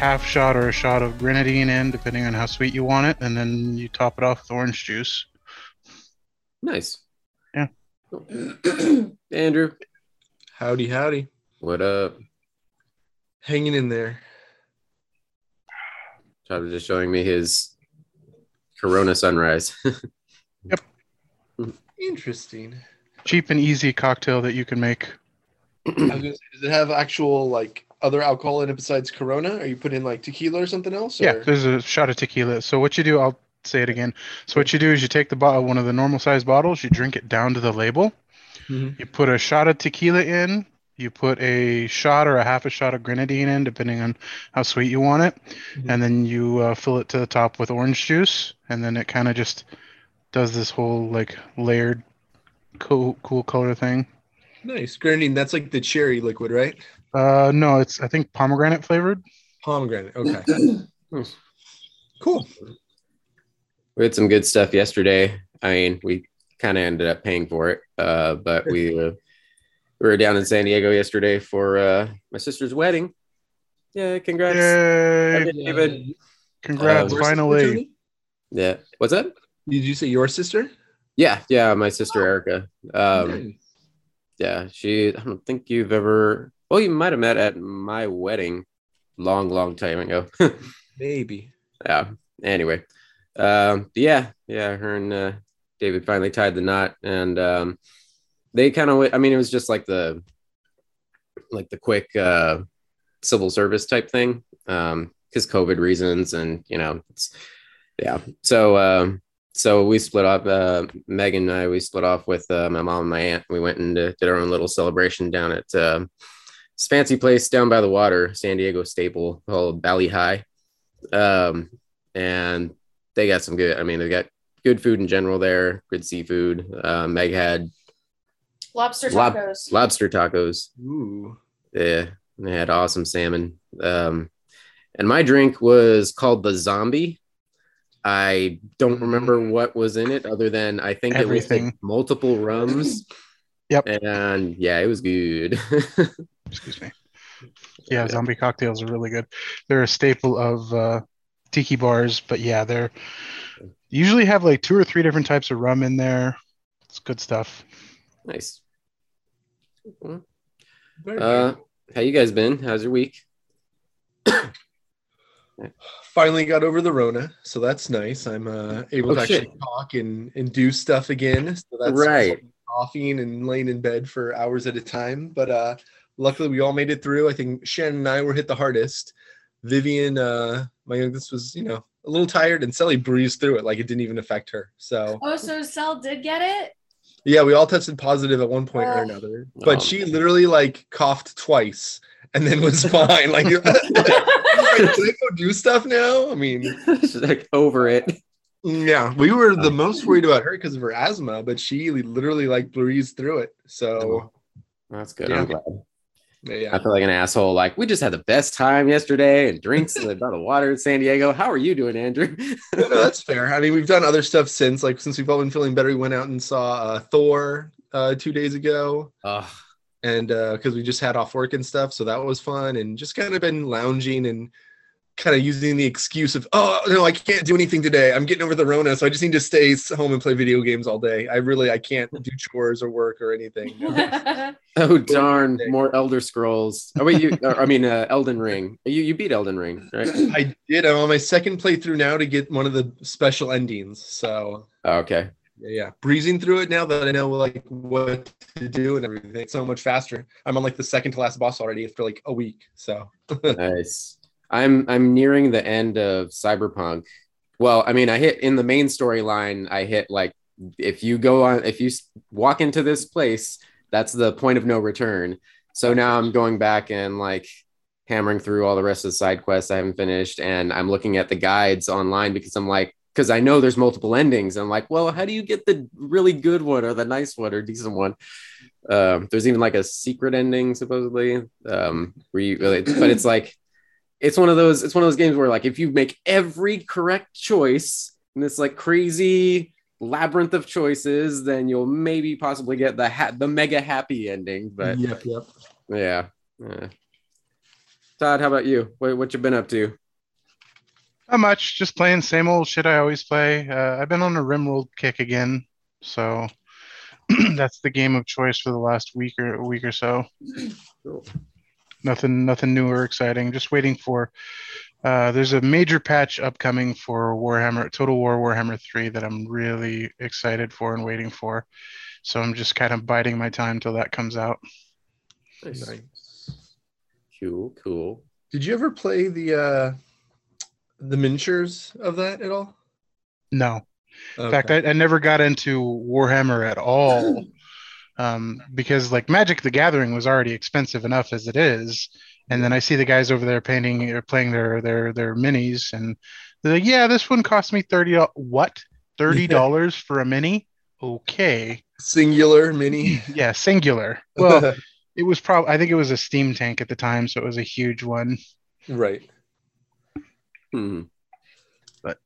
a half shot or a shot of grenadine in, depending on how sweet you want it, and then you top it off with orange juice. Nice. Yeah. Andrew, Howdy, howdy. what up? Hanging in there. Travis just showing me his Corona sunrise. Yep. Interesting. Cheap and easy cocktail that you can make. I was gonna say, does it have actual like other alcohol in it besides Corona? Are you putting in like tequila or something else? Yeah, there's a shot of tequila. So what you do, I'll say it again. So what you do is you take the bottle, one of the normal size bottles, you drink it down to the label. Mhm. You put a shot of tequila in. You put a shot or a half a shot of grenadine in, depending on how sweet you want it, Mhm. and then you uh, fill it to the top with orange juice, and then it kind of just does this whole like layered, cool, cool color thing. Nice. Grenadine, that's like the cherry liquid, right? Uh, no, it's I think pomegranate flavored. Pomegranate. Okay. cool. we had some good stuff yesterday. I mean, we kind of ended up paying for it, uh, but we uh, we were down in San Diego yesterday for uh, my sister's wedding. Yeah, congrats. Yay! David. Congrats! Uh, Your sister, finally. Yeah. What's that? Did you say your sister? Yeah, yeah, my sister Erica. Um, Nice. yeah, she. I don't think you've ever. Well, you might have met at my wedding, long, long time ago. Maybe. yeah. Anyway, um, yeah, yeah. Her and uh, David finally tied the knot, and um, they kind of. I mean, it was just like the, like the quick uh, civil service type thing, um, because COVID reasons, and you know, it's yeah. So, um, so we split up. Uh, Megan and I we split off with uh, my mom and my aunt. We went and did our own little celebration down at uh, this fancy place down by the water, San Diego staple called Valley High um, and they got some good. I mean, they got good food in general there, good seafood. Uh, Meg had Lobster Lob- tacos. lobster tacos. Ooh. Yeah, they had awesome salmon. Um, and my drink was called the Zombie. I don't remember what was in it, other than I think it was Everything. like multiple rums. Yep. And yeah, it was good. Excuse me. Yeah, zombie cocktails are really good. They're a staple of uh, tiki bars, but yeah, they're usually have like two or three different types of rum in there. It's good stuff. nice. Uh, how you guys been? How's your week? Finally got over the Rona, so that's nice. I'm uh, able Oh, to shit. actually talk and, and do stuff again. So that's Right. Coughing and laying in bed for hours at a time. But uh, luckily, we all made it through. I think Shannon and I were hit the hardest. Vivian, uh, my youngest, was you know a little tired, and Sally breezed through it like it didn't even affect her. So Oh, so Cell did get it? yeah, we all tested positive at one point or Oh. another. But Oh, she man. literally like coughed twice and then was fine. like, can I go do stuff now? I mean, She's like over it. yeah, we were the most worried about her because of her asthma, but she literally like breezed through it. So That's good. Yeah. I'm glad. Yeah, I feel like an asshole. Like we just had the best time yesterday and drinks by the water in San Diego. How are you doing, Andrew? no, that's fair. I mean, we've done other stuff since, like since we've all been feeling better. We went out and saw uh, Thor uh, two days ago. Ugh. and because we just had off work and stuff, so that was fun, and just kind of been lounging and kind of using the excuse of, oh no, I can't do anything today. I'm getting over the Rona, so I just need to stay home and play video games all day. I really, I can't do chores or work or anything. oh darn! More Elder Scrolls. Oh wait, you. I mean, uh, Elden Ring. You you beat Elden Ring, right? I did. I'm on my second playthrough now to get one of the special endings. So Oh, okay. yeah, yeah, breezing through it now that I know like what to do and everything. It's so much faster. I'm on like the second to last boss already for like a week. So Nice. I'm I'm nearing the end of Cyberpunk. Well, I mean, I hit in the main storyline. I hit like if you go on, if you walk into this place, that's the point of no return. So now I'm going back and like hammering through all the rest of the side quests I haven't finished, and I'm looking at the guides online because I'm like, because I know there's multiple endings. I'm like, well, how do you get the really good one or the nice one or decent one? Um, there's even like a secret ending supposedly, um, where you, but it's like it's one of those it's one of those games where like if you make every correct choice in this like crazy labyrinth of choices then you'll maybe possibly get the ha- the mega happy ending but yep, yep. yeah, yeah. Todd, how about you? What what you been up to? Not much. Just playing same old shit I always play. Uh, I've been on a RimWorld kick again, so that's the game of choice for the last week or a week or so. Cool. Nothing, nothing new or exciting. Just waiting for. Uh, there's a major patch upcoming for Warhammer Total War Warhammer 3 that I'm really excited for and waiting for. So I'm just kind of biding my time till that comes out. Nice. Nice. Cool, cool. Did you ever play the uh the miniatures of that at all? No, In fact, I, I never got into Warhammer at all um, because like Magic the Gathering was already expensive enough as it is. And then I see the guys over there painting or playing their their their minis, and they're like, "Yeah, this one cost me thirty. What? Thirty dollars for a mini? Okay, singular mini. yeah, singular. Well, it was probably I think it was a steam tank at the time, so it was a huge one. right. Hmm. But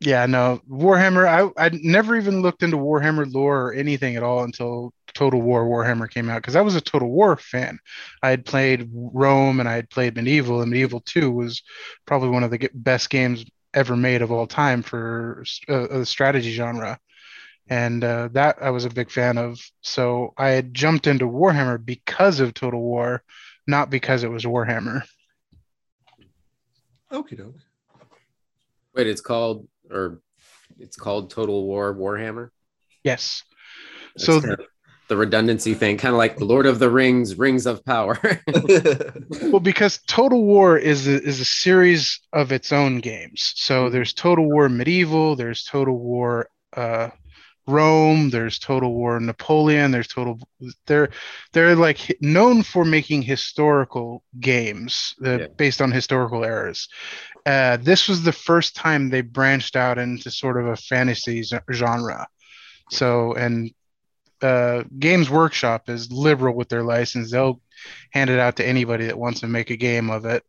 yeah, no, Warhammer. I I never even looked into Warhammer lore or anything at all until Total War Warhammer came out because I was a Total War fan. I had played Rome and I had played Medieval, and Medieval Two was probably one of the best games ever made of all time for uh, the strategy genre, and uh, that I was a big fan of. So I had jumped into Warhammer because of Total War, not because it was Warhammer. Okie doke. Wait, it's called or it's called Total War Warhammer. Yes. That's So- kind of the redundancy thing, kind of like Lord of the Rings, Rings of Power. Well, because Total War is a, is a series of its own games. So there's Total War Medieval, there's Total War uh, Rome, there's Total War Napoleon, there's Total. They're they're like known for making historical games uh, Yeah. based on historical eras. Uh, this was the first time they branched out into sort of a fantasy z- genre. So and uh, Games Workshop is liberal with their license. They'll hand it out to anybody that wants to make a game of it.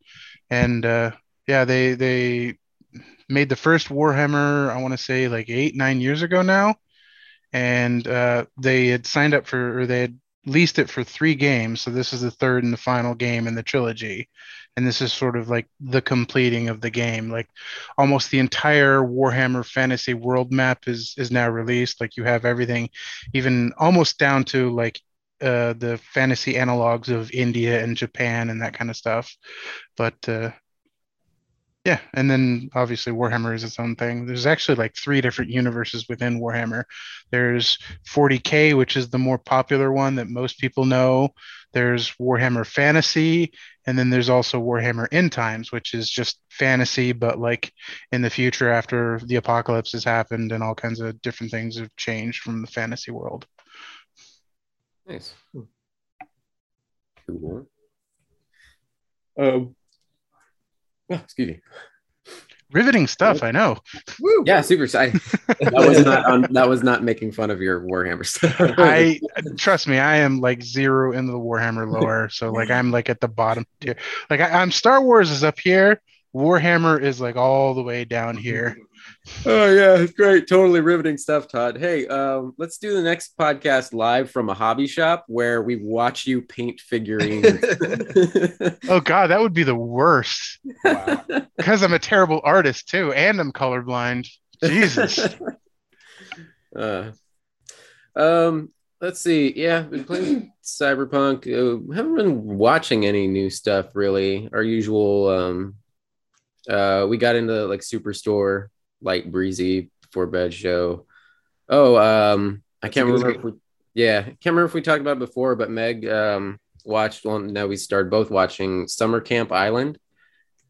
And uh, yeah, they they made the first Warhammer. I want to say like eight nine years ago now, and uh, they had signed up for or they had leased it for three games. So this is the third and the final game in the trilogy. And this is sort of like the completing of the game. Like almost the entire Warhammer Fantasy World map is is now released. Like you have everything, even almost down to like uh, the fantasy analogs of India and Japan and that kind of stuff. But uh, yeah, and then obviously Warhammer is its own thing. There's actually like three different universes within Warhammer. There's 40K, which is the more popular one that most people know. There's Warhammer Fantasy, and then there's also Warhammer End Times, which is just fantasy, but like in the future after the apocalypse has happened and all kinds of different things have changed from the fantasy world. nice. Cool. Um. oh, excuse me. Riveting stuff, I know. Woo! Yeah, super excited. That was not on, that was not making fun of your Warhammer stuff. I trust me, I am like zero into the Warhammer lore, so like I'm like at the bottom tier. Like I, I'm Star Wars is up here, Warhammer is like all the way down here. Oh yeah, it's great. Totally riveting stuff, Todd. Hey, um, let's do the next podcast live from a hobby shop where we watch you paint figurines. Oh god, that would be the worst Wow. because I'm a terrible artist too, and I'm colorblind. Jesus. uh, um, let's see. Yeah, been playing Cyberpunk. Uh, haven't been watching any new stuff really. Our usual. Um, uh, we got into like Superstore, light breezy before bed show. Oh, um, I can't remember. If we, yeah, can't remember if we talked about it before, but Meg um watched one. Now we started both watching Summer Camp Island,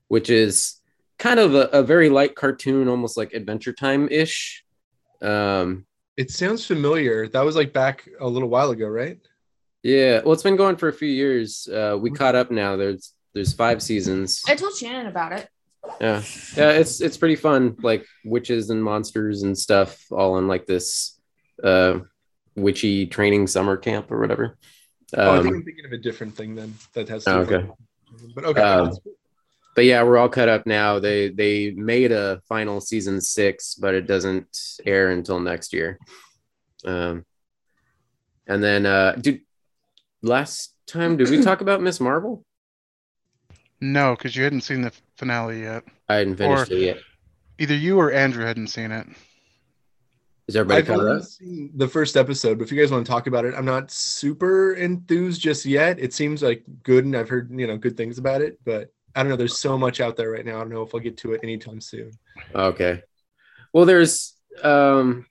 which is kind of a, a very light cartoon, almost like Adventure Time ish. Um, It sounds familiar. That was like back a little while ago, right? yeah, well, it's been going for a few years. Uh, we caught up now. There's there's five seasons. I told Shannon about it. Yeah, yeah, it's it's pretty fun. Like witches and monsters and stuff, all in like this uh witchy training summer camp or whatever. oh, I Um, think I'm thinking of a different thing then. That has Oh, to. okay. But okay. Um, but yeah, we're all cut up now. They they made a final season six, but it doesn't air until next year. Um, and then, uh, dude, last time did we talk about Miss Marvel? No, because you hadn't seen the finale yet. I hadn't finished Or- it yet. Either you or Andrew hadn't seen it. Is everybody I've caught up? seen the first episode, but if you guys want to talk about it, I'm not super enthused just yet. It seems like good, and I've heard you know good things about it, but I don't know. There's so much out there right now. I don't know if I'll get to it anytime soon. Okay. Well, there's um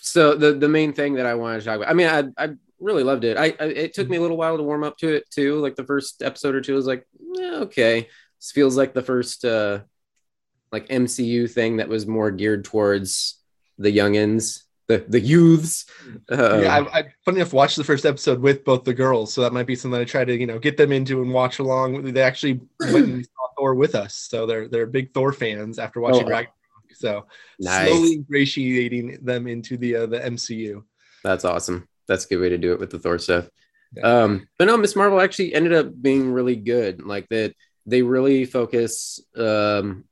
so the the main thing that I wanted to talk about. I mean, I I really loved it. I, I it took me a little while to warm up to it too. Like the first episode or two was like, yeah, okay. This feels like the first uh like MCU thing that was more geared towards the youngins, the the youths. Uh, yeah, I, I funny enough watched the first episode with both the girls, so that might be something I try to you know get them into and watch along. They actually went and saw Thor with us, so they're they're big Thor fans after watching Oh. Ragnarok. So nice. slowly ingratiating them into the uh, the MCU. That's awesome. That's a good way to do it with the Thor stuff. Yeah. Um, but no, Miss Marvel actually ended up being really good. Like that, they really focus um,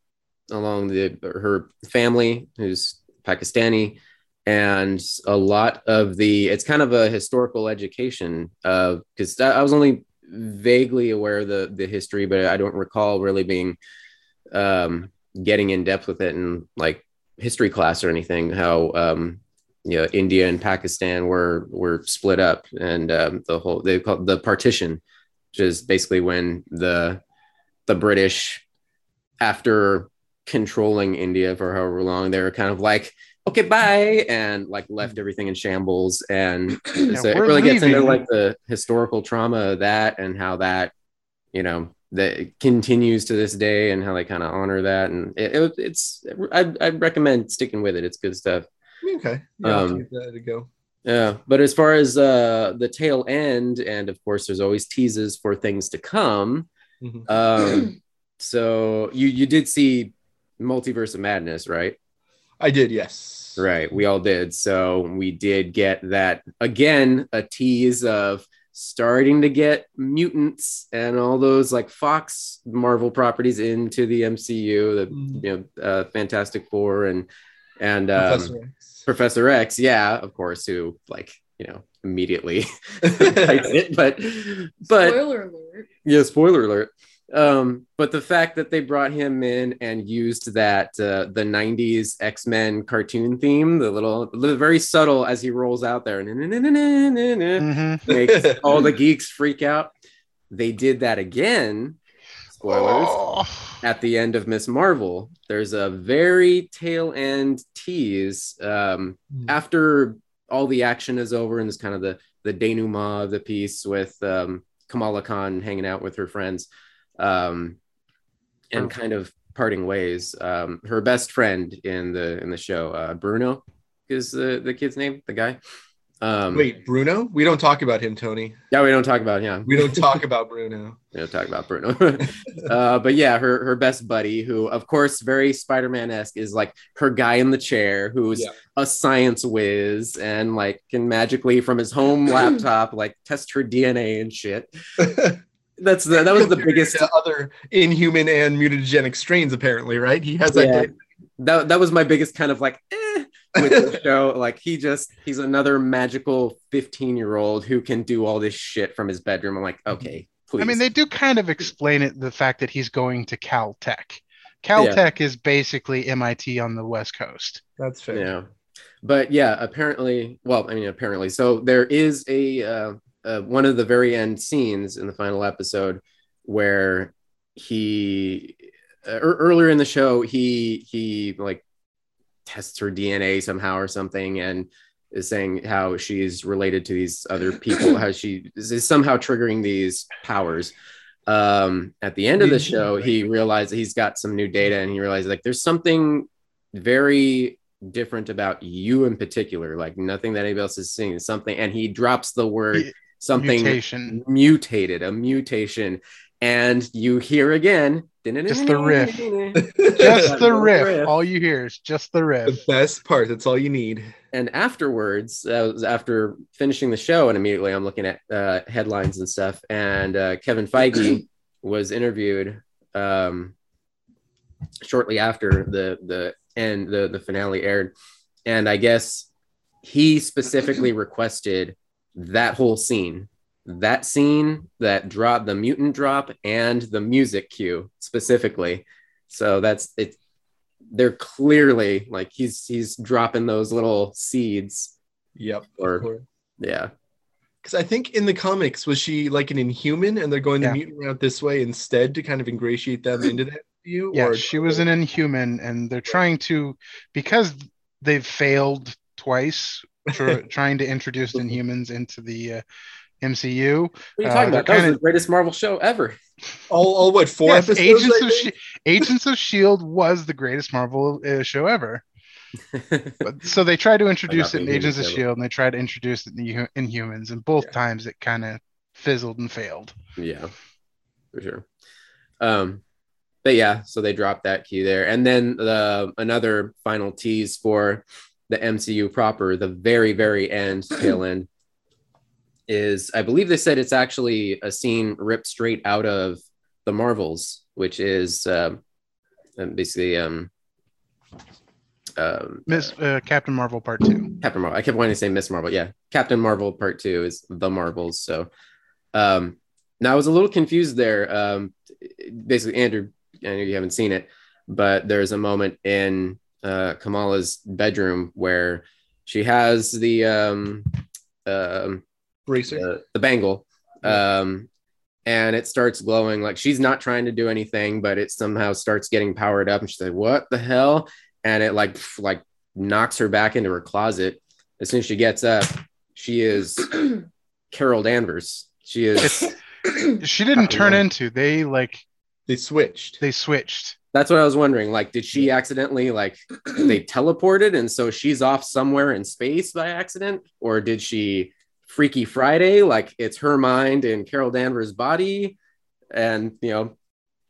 along the her family, who's Pakistani, and a lot of the. It's kind of a historical education because I was only vaguely aware of the the history, but I don't recall really being um, getting in depth with it in like history class or anything. How um, you know India and Pakistan were were split up, and um, the whole they call it the partition, which is basically when the the British, after controlling India for however long, they were kind of like, okay, bye, and like left everything in shambles, and so it really gets into like the historical trauma of that and how that, you know. That continues to this day, and how they kind of honor that, and it, it, it's. I I recommend sticking with it. It's good stuff. Okay, yeah, Um, that go. Yeah, but as far as uh, the tail end, and of course, there's always teases for things to come. Mhm. Um, so you you did see Multiverse of Madness, right? I did, yes. Right, we all did. So we did get that again, a tease of starting to get mutants and all those like Fox Marvel properties into the MCU, the Mhm. you know uh, Fantastic Four and and um, Professor X. Professor X, yeah, of course, who like you know immediately typed it, but but Spoiler alert. yeah, spoiler alert. Um, but the fact that they brought him in and used that uh, the '90s X-Men cartoon theme, the little, the very subtle as he rolls out there, Mhm. makes all the geeks freak out. They did that again. Spoilers Oh. at the end of Miss Marvel. There's a very tail end tease um, Mm. after all the action is over and it's kind of the the denouement of the piece with um, Kamala Khan hanging out with her friends um, and kind of parting ways. Um, her best friend in the in the show, uh, Bruno, is the the kid's name, the guy. Um, Wait, Bruno? We don't talk about him, Tony. yeah, we don't talk about him. We don't talk about Bruno. We don't talk about Bruno. uh, but yeah, her her best buddy, who of course very Spider-Man esque, is like her guy in the chair, who's Yeah. a science whiz and like can magically from his home laptop like test her DNA and shit. That's the that was the biggest. other inhuman and mutagenic strains, apparently, right? He has that. Yeah. That that was my biggest kind of like eh, with the show. Like he just he's another magical fifteen year old who can do all this shit from his bedroom. I'm like, okay, please. I mean, they do kind of explain it the fact that he's going to Caltech. Caltech is basically MIT on the West Coast. That's fair. Yeah. But yeah, apparently, well, I mean, apparently. So there is a uh, uh, one of the very end scenes in the final episode where he uh, earlier in the show he he like tests her DNA somehow or something and is saying how she's related to these other people, how she is somehow triggering these powers. Um, at the end of the show, he realized that he's got some new data and he realized like there's something very different about you in particular, like nothing that anybody else is seeing, something, and he drops the word something Mutation. mutated, a mutation, and you hear again Just the riff. Just Just the riff. All you hear is just the riff. The best part. That's all you need. and afterwards, uh, after finishing the show, and immediately I'm looking at uh, headlines and stuff, and uh, Kevin Feige was interviewed um, shortly after the the end the the finale aired, and I guess he specifically requested that whole scene that scene, that drop, the mutant drop, and the music cue specifically. So that's it. They're clearly like he's he's dropping those little seeds. Yep. Or- Yeah. Because I think in the comics, was she like an inhuman and they're going Yeah. the mutant route this way instead to kind of ingratiate them into that view? Yeah, or she was an inhuman, and they're trying to because they've failed twice for trying to introduce inhumans into the uh, MCU. What are you Uh, talking they're about? That was kinda- the greatest Marvel show ever. all, all what four Yes, episodes? Agents of think? Sh- Agents of Shield was the greatest Marvel uh, show ever. But so they tried to introduce it in Agents of Inhuman. Shield, and they tried to introduce it in the Hu- Inhumans, and both Yeah. times it kind of fizzled and failed. yeah, for sure. Um, but yeah, so they dropped that key there, and then the another final tease for the MCU proper, the very very end tail end is I believe they said it's actually a scene ripped straight out of the Marvels, which is um, um, basically um, um, Miss uh, Captain Marvel Part Two. Captain Marvel. I kept wanting to say Miss Marvel. Yeah, Captain Marvel Part Two is the Marvels. So, um, now I was a little confused there. Um, basically, Andrew, I know you haven't seen it, but there's a moment in uh, Kamala's bedroom where she has the um, um, Bracer. the, the bangle um and it starts glowing like she's not trying to do anything but it somehow starts getting powered up and she's like what the hell and it like pff, like knocks her back into her closet as soon as she gets up she is carol danvers she is She didn't turn Yeah. into. They like They switched. they switched. that's what i was wondering like did she accidentally like they teleported and so she's off somewhere in space by accident or did she freaky friday like it's her mind in carol danvers body and you know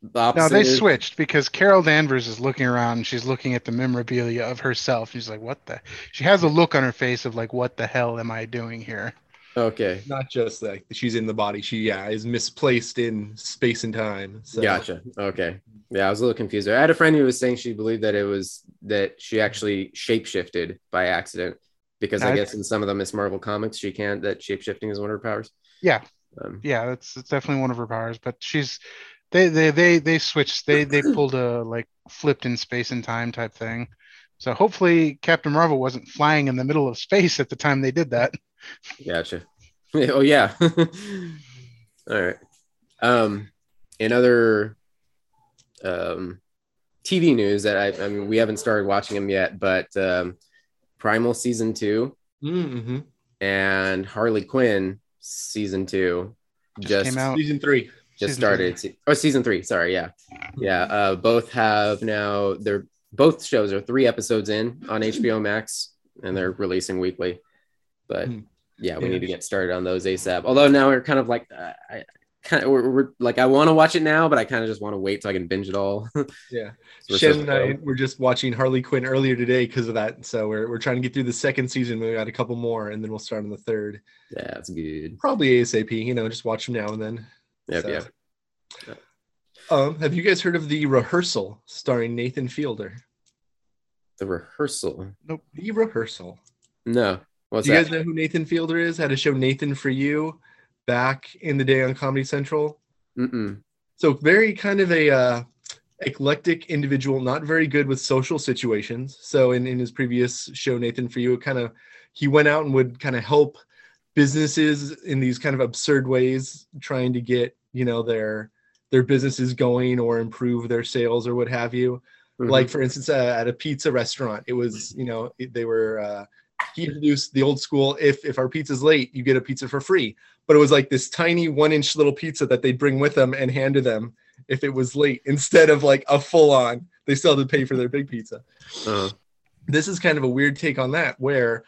the No, they is- switched because Carol Danvers is looking around. And she's looking at the memorabilia of herself. She's like, "What the?" She has a look on her face of like, "What the hell am I doing here?" okay Not just like she's in the body. She yeah is misplaced in space and time. So. gotcha okay yeah i was a little confused there. i had a friend who was saying she believed that it was that she actually shapeshifted by accident because i I- guess in some of the miss marvel comics she can't that shapeshifting is one of her powers Yeah. um, Yeah, that's it's definitely one of her powers. But she's they they they they switched. They they pulled a like flipped in space and time type thing. So hopefully Captain Marvel wasn't flying in the middle of space at the time they did that. Gotcha. oh yeah. All right. Um, in other um, TV news that I, I mean, we haven't started watching them yet, but um, Primal season two Mm-hmm. and Harley Quinn season two Just just came out. Season three. just Season started. Se- Oh, season three. Sorry. Yeah. Yeah. Uh, both have now. They're both shows are three episodes in on HBO Max, and they're releasing weekly. But Hmm. yeah, we Yeah. need to get started on those ASAP. Although now we're kind of like, uh, I kind of we're, we're like I want to watch it now, but I kind of just want to wait till I can binge it all. Yeah. We're Shen and I were just watching Harley Quinn earlier today because of that. So we're, we're trying to get through the second season. We got a couple more, and then we'll start on the third. Yeah, that's good. Probably ASAP. You know, just watch them now and then. Yep. So- Yep. Um, have you guys heard of the rehearsal starring Nathan Fielder? The rehearsal. Nope. The rehearsal. No. What's Do you that? guys know who Nathan Fielder is? Had a show Nathan for You back in the day on Comedy Central. Mm-mm. So very kind of a uh, eclectic individual, not very good with social situations. So in, in his previous show, Nathan for You, it kind of he went out and would kind of help businesses in these kind of absurd ways, trying to get you know their their businesses going or improve their sales or what have you. Mhm. Like for instance, uh, at a pizza restaurant, it was you know they were. Uh, he introduced the old school if if our pizza's late you get a pizza for free. But it was like this tiny one inch little pizza that they'd bring with them and hand to them if it was late instead of like a full on they still had to pay for their big pizza. Uh, this is kind of a weird take on that where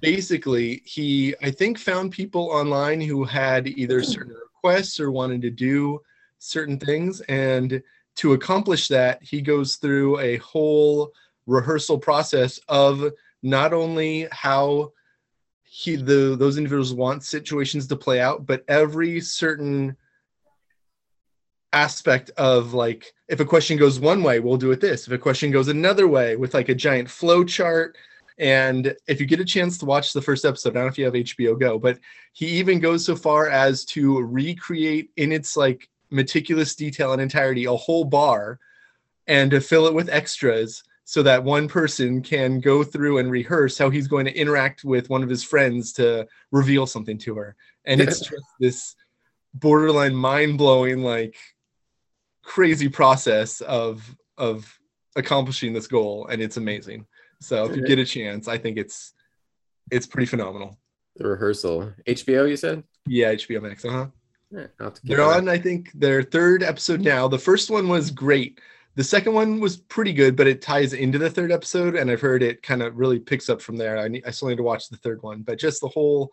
basically he i think found people online who had either certain requests or wanted to do certain things. And to accomplish that he goes through a whole rehearsal process of not only how he the those individuals want situations to play out but every certain aspect of like if a question goes one way we'll do it this. If a question goes another way with like a giant flow chart And if you get a chance to watch the first episode, I don't know if you have HBO Go, but he even goes so far as to recreate in its like meticulous detail and entirety a whole bar and to fill it with extras so that one person can go through and rehearse how he's going to interact with one of his friends to reveal something to her. And it's just this borderline mind-blowing like crazy process of of accomplishing this goal and it's amazing. So if you get a chance, I think it's it's pretty phenomenal. The rehearsal. HBO, you said? Yeah, HBO Max. Uh-huh. Yeah, I'll have to keep They're on, I think, their third episode now. The first one was great. The second one was pretty good, but it ties into the third episode, and I've heard it kind of really picks up from there. I need, I still need to watch the third one, but just the whole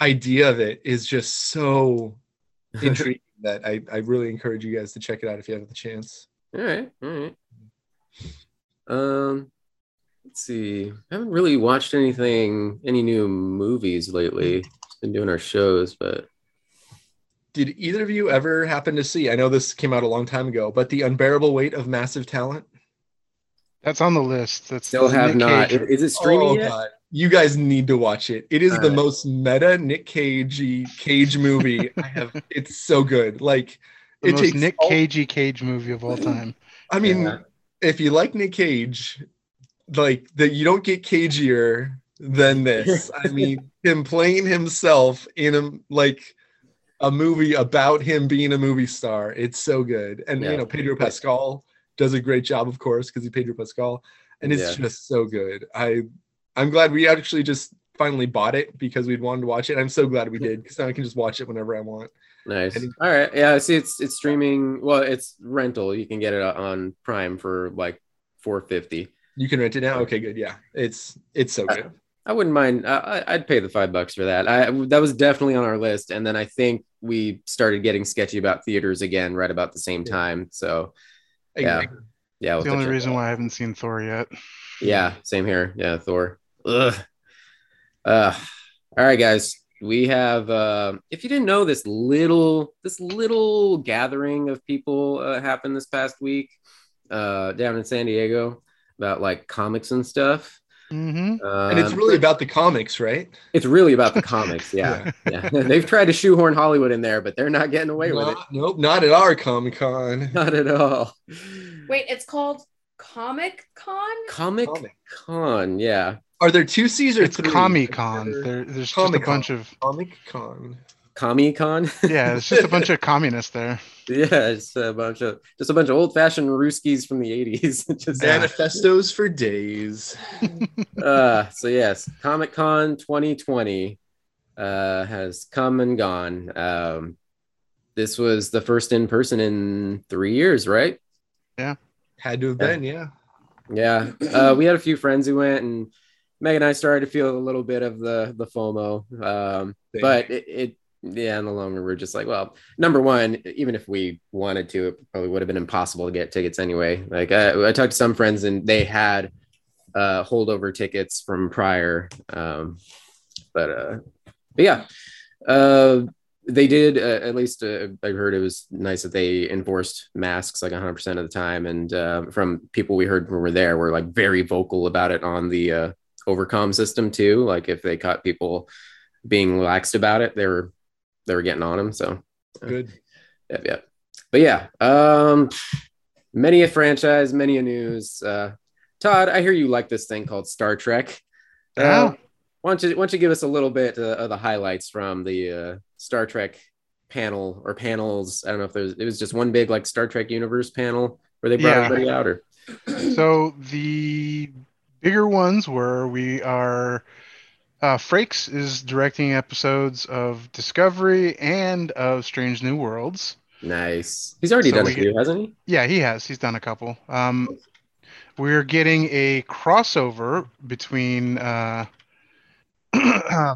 idea of it is just so intriguing that I, I really encourage you guys to check it out if you have the chance. All right, all right. Um, let's see. I haven't really watched anything, any new movies lately. Just been doing our shows, but Did either of you ever happen to see? I know this came out a long time ago, but the unbearable weight of massive talent. That's on the list. That's still the have Nick not. Cage- Is it streaming Oh, yet? God. You guys need to watch it. It is the Alright. most meta Nick Cagey Cage movie I have. It's so good. Like the it most takes Nick all- Cagey Cage movie of all time. I mean, Yeah. if you like Nick Cage, like that, you don't get cagier than this. I mean, him playing himself in a like a movie about him being a movie star. It's so good, and Yeah. you know Pedro Pascal does a great job, of course, because he Pedro Pascal, and it's Yeah. just so good. I I'm glad we actually just finally bought it because we'd wanted to watch it. I'm so glad we did because now I can just watch it whenever I want. Nice. All right. Yeah. See, it's it's streaming. Well, it's rental. You can get it on Prime for like four fifty. You can rent it now. Okay, good. Yeah, it's it's so uh, good. I wouldn't mind. I, I'd pay the five bucks for that. I that was definitely on our list, and then I think we started getting sketchy about theaters again right about the same time. So Yeah. Yeah, we'll the only reason why I haven't seen Thor yet. Yeah, same here. Yeah, Thor. Ugh. Uh, all right, guys. We have. Uh, if you didn't know, this little this little gathering of people uh, happened this past week uh, down in San Diego about like comics and stuff. Mm-hmm. Um, And it's really about the comics, right? it's really about the comics. Yeah, yeah. They've tried to shoehorn Hollywood in there, but they're not getting away with it. Nope, not at our Comic Con. Not at all. Wait, it's called Comic Con? Comic Comic. Con. Yeah. Are there two C's or It's three? Comic Con. There, there's just a bunch of Comic Con. Comic Con. yeah, it's just a bunch of communists there. Yeah, it's a bunch of just a bunch of old fashioned Ruskies from the eighties. just Manifestos for days. uh, so yes, Comic Con 2020 uh, has come and gone. Um, this was the first in person in three years, right? Yeah, had to have Yeah. been, yeah. Yeah, uh, we had a few friends who went, and Meg and I started to feel a little bit of the the FOMO. Um, but it, it yeah in the long run we're just like well number one even if we wanted to it probably would have been impossible to get tickets anyway. Like i, I talked to some friends and they had uh holdover tickets from prior um but uh but yeah uh they did uh, at least uh, i heard it was nice that they enforced masks like 100% of the time. And uh, from people we heard when we were there were like very vocal about it on the uh overcom system too. Like if they caught people being laxed about it they were they were getting on him. so Good. yeah, yeah. But yeah, um, many a franchise, many a news. Uh, Todd, I hear you like this thing called Star Trek. Uh, Yeah. why don't you why don't you give us a little bit uh, of the highlights from the uh, Star Trek panel or panels? I don't know if there's it was just one big like Star Trek universe panel where they brought Yeah. everybody out or So the bigger ones were we are uh, Frakes is directing episodes of Discovery and of Strange New Worlds. nice. He's already So done a we few, hasn't he? Yeah, he has. He's done a couple. Um, we're getting a crossover between uh,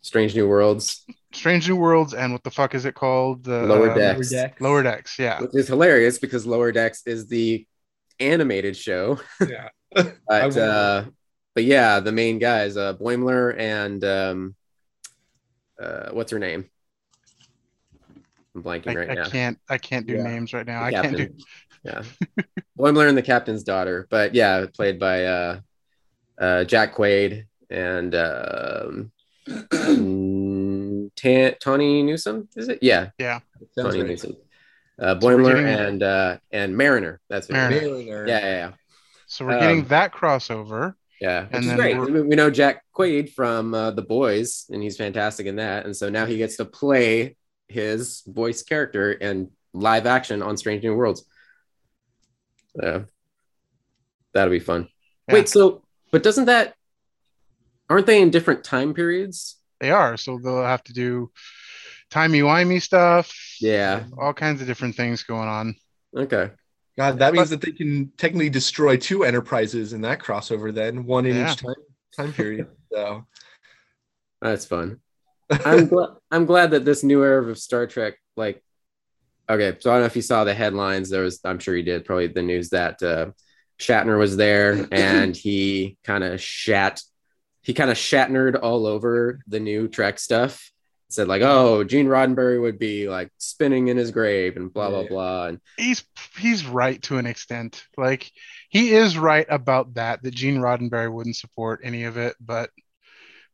Strange New Worlds, Strange New Worlds and what the fuck is it called? The Lower um, Decks. Lower Decks. Yeah. which is hilarious because Lower Decks is the animated show. Yeah. But uh, but yeah, the main guys, uh, Boimler and um, uh, what's her name? I'm blanking I, right I now. can't. I can't do Yeah. names right now. The I can't do. Yeah, Boimler and the captain's daughter. But yeah, played by uh, uh, Jack Quaid and um, Ta- Tawny Newsom. Is it? Yeah, Yeah. Sounds Tawny right. Newsom. Uh, Boimler getting- and uh, and Mariner. That's it. Mariner. Mariner. Yeah, yeah, yeah. So we're getting Um, that crossover. Yeah, which And is great. We know Jack Quaid from uh, The Boys, and he's fantastic in that. And so now he gets to play his voice character in live action on Strange New Worlds. So that'll be fun. Yeah. Wait, so but doesn't that aren't they in different time periods? They are. So they'll have to do timey-wimey stuff. Yeah. All kinds of different things going on. Okay. God, that means that they can technically destroy two enterprises in that crossover. Then one in Yeah. each time time period. So That's fun. I'm glad I'm glad that this new era of Star Trek, like okay, so I don't know if you saw the headlines. There was, I'm sure you did, probably the news that uh Shatner was there and he kind of shat he kind of Shatnered all over the new Trek stuff. Said like, oh, Gene Roddenberry would be like spinning in his grave and blah blah blah. And He's he's right to an extent. Like he is right about that. That Gene Roddenberry wouldn't support any of it, but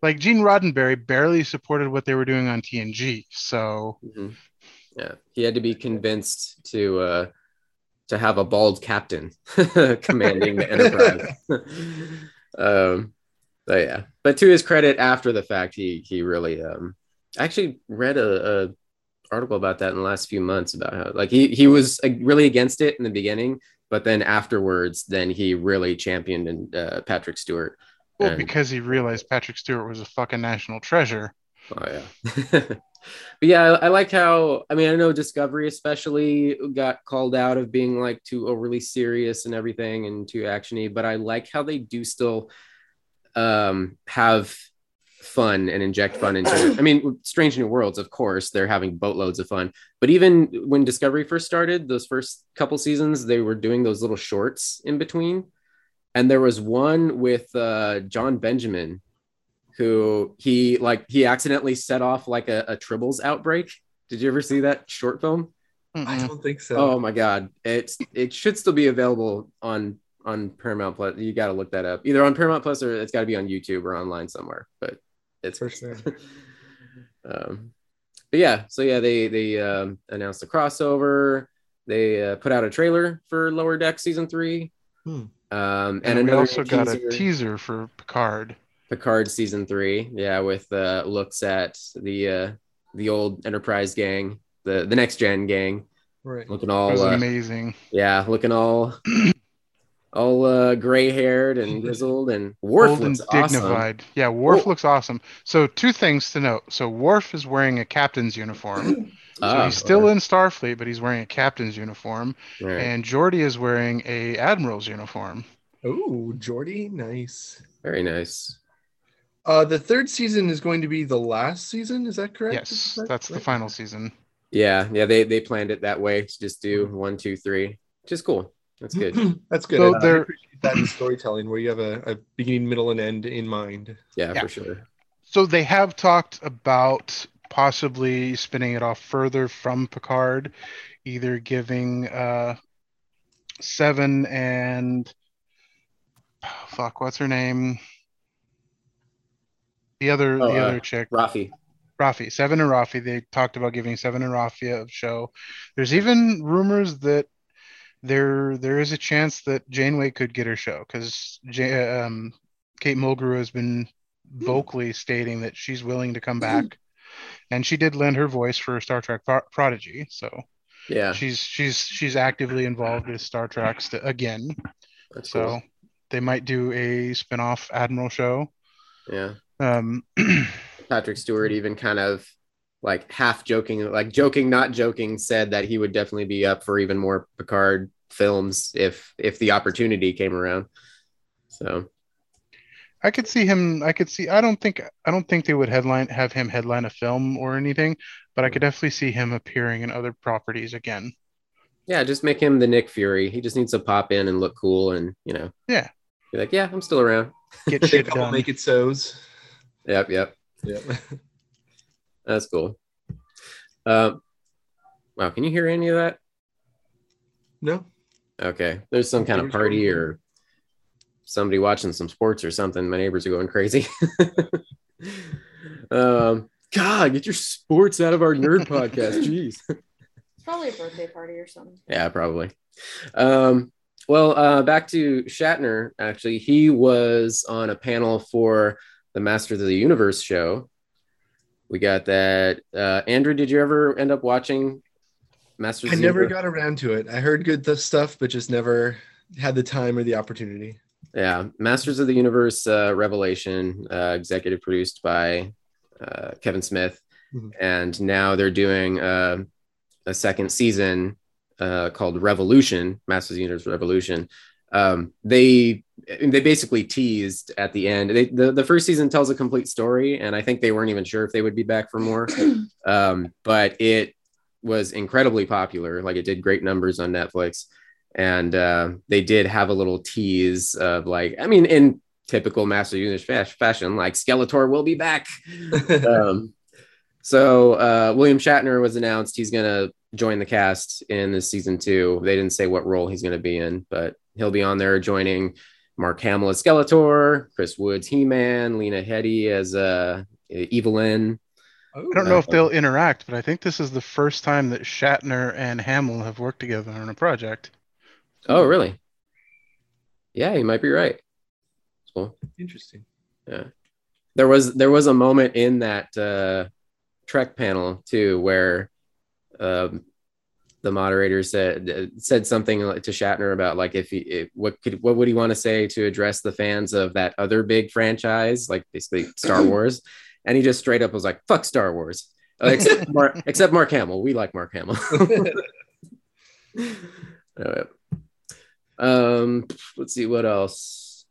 like Gene Roddenberry barely supported what they were doing on TNG. So Mhm. yeah, he had to be convinced to uh to have a bald captain commanding the Enterprise. um, but yeah, but to his credit, after the fact, he he really um I actually read a, a article about that in the last few months about how like he he was uh, really against it in the beginning, but then afterwards, then he really championed and uh, Patrick Stewart. well, And- because he realized Patrick Stewart was a fucking national treasure. Oh yeah. but yeah, I, I like how I mean I know Discovery especially got called out of being like too overly serious and everything and too actiony, but I like how they do still um have fun and inject fun into it. I mean, Strange New Worlds, of course, they're having boatloads of fun. But even when Discovery first started, those first couple seasons, they were doing those little shorts in between. And there was one with uh, Jon Benjamin, who he like he accidentally set off like a, a Tribbles outbreak. Did you ever see that short film? I don't think so. Oh my god, it's it should still be available on on Paramount Plus. You got to look that up, either on Paramount Plus or it's got to be on YouTube or online somewhere. But it's For sure. um, but yeah, so yeah, they they um, announced the crossover. They uh, put out a trailer for Lower Deck season three. Hmm. Um, and, And, we another also got a teaser- teaser for Picard. Picard season three, yeah, with uh, looks at the uh, the old Enterprise gang, the the next gen gang, Right. looking all uh, amazing. yeah, looking all all uh, gray haired and grizzled, and Worf Old and looks awesome. dignified. Yeah, Worf Oh. looks awesome. So two things to note. So Worf is wearing a captain's uniform. So Ah, he's still okay. in Starfleet, but he's wearing a captain's uniform. All right. And Geordi is wearing a admiral's uniform. Oh, Geordi, nice. Very nice. Uh, the third season is going to be the last season. Is that correct? Yes, Is that that's the final season. Yeah, yeah, they they planned it that way to just do one, two, three, which is cool. That's good. That's good. So I there- appreciate that in storytelling where you have a, a beginning, middle, and end in mind. Yeah, Yeah. for sure. So they have talked about possibly spinning it off further from Picard, either giving uh, Seven and oh, fuck, what's her name? The other, Oh, the uh, other chick, Raffi. Raffi, Seven and Raffi. They talked about giving Seven and Raffi a show. There's even rumors that there there is a chance that Janeway could get her show because um, Kate Mulgrew has been vocally stating that she's willing to come back, and she did lend her voice for Star Trek Pro- Prodigy. So Yeah, she's she's she's actively involved with Star Trek st- again. that's So cool. they might do a spin-off Admiral show. Yeah, Um, Patrick Stewart even kind of like half joking, like joking, not joking, said that he would definitely be up for even more Picard films if if the opportunity came around. So I could see him. I could see. I don't think. I don't think they would headline have him headline a film or anything, but I could definitely see him appearing in other properties again. yeah, just make him the Nick Fury. He just needs to pop in and look cool, and you know, Yeah. be like, yeah, I'm still around. Get shit done. make it so's. Yep, yep, Yep. that's cool. Um, wow, can you hear any of that? no. Okay, there's some kind of party or somebody watching some sports or something. My neighbors are going crazy. um, God, get your sports out of our nerd podcast. Jeez. It's probably a birthday party or something. Yeah, probably. Um, well, uh, back to Shatner. Actually, he was on a panel for the Masters of the Universe show. We got that. Uh, Andrew, did you ever end up watching Masters? I of never got around to it. I heard good stuff, but just never had the time or the opportunity. Yeah, Masters of the Universe uh, Revelation, uh, executive produced by uh, Kevin Smith, Mhm. and now they're doing uh, a second season uh, called Revolution, Masters of the Universe Revolution. Um, they they basically teased at the end. They, the the first season tells a complete story, and I think they weren't even sure if they would be back for more. um, but it was incredibly popular. Like it did great numbers on Netflix, and uh, they did have a little tease of like, I mean, in typical Master Universe fa- fashion, like Skeletor will be back. um, so uh, William Shatner was announced he's gonna join the cast in this season two. They didn't say what role he's gonna be in, but he'll be on there joining Mark Hamill as Skeletor, Chris Woods He-Man, Lena Headey as uh, Evil-Lyn. I don't know if they'll interact, but I think this is the first time that Shatner and Hamill have worked together on a project. Oh, really? Yeah, you might be right. Cool. Interesting. Yeah. There was there was a moment in that uh, Trek panel too where um, the moderator said said something to Shatner about like if he if, what could what would he want to say to address the fans of that other big franchise like basically Star Wars, and he just straight up was like fuck Star Wars. Uh, except Mark, except Mark Hamill. We like Mark Hamill. Alright. Um, let's see what else.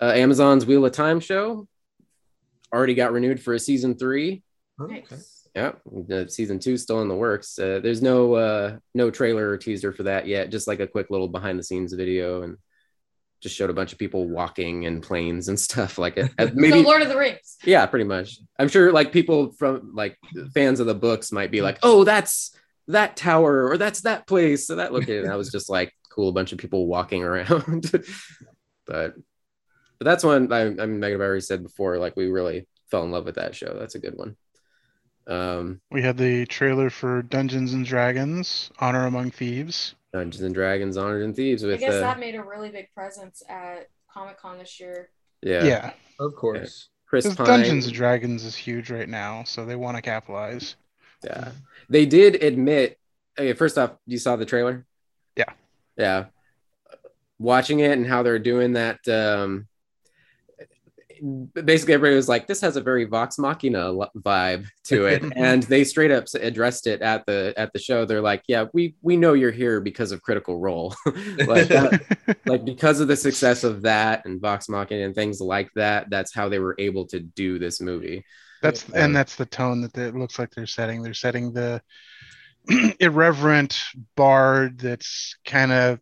Uh, Amazon's Wheel of Time show already got renewed for a season three. Oh, okay. Yeah, the season two still in the works. Uh, there's no uh, no trailer or teaser for that yet. Just like a quick little behind the scenes video, and just showed a bunch of people walking and planes and stuff like it. Uh, Maybe The Lord of the Rings. yeah, pretty much. I'm sure like people from like fans of the books might be like, oh, that's that tower or that's that place. So that looked and I was just like cool, a bunch of people walking around. but but that's one I, I mean Megan I've already said before, like we really fell in love with that show. That's a good one. Um We had the trailer for Dungeons and Dragons: Honor Among Thieves. Dungeons and Dragons, Honored and Thieves I guess uh, that made a really big presence at Comic Con this year. yeah, Yeah, Of course. Chris Pine. Dungeons and Dragons is huge right now, so they want to capitalize. Yeah. They did admit, okay, first off, you saw the trailer? Yeah. Yeah. Watching it and how they're doing that. Um, basically, everybody was like, this has a very Vox Machina vibe to it. and they straight up addressed it at the at the show. They're like, yeah, we we know you're here because of Critical Role. like, that- like because of the success of that and Vox Machina and things like that, that's how they were able to do this movie. That's Um, and that's the tone that it looks like they're setting. They're setting the irreverent bard that's kind of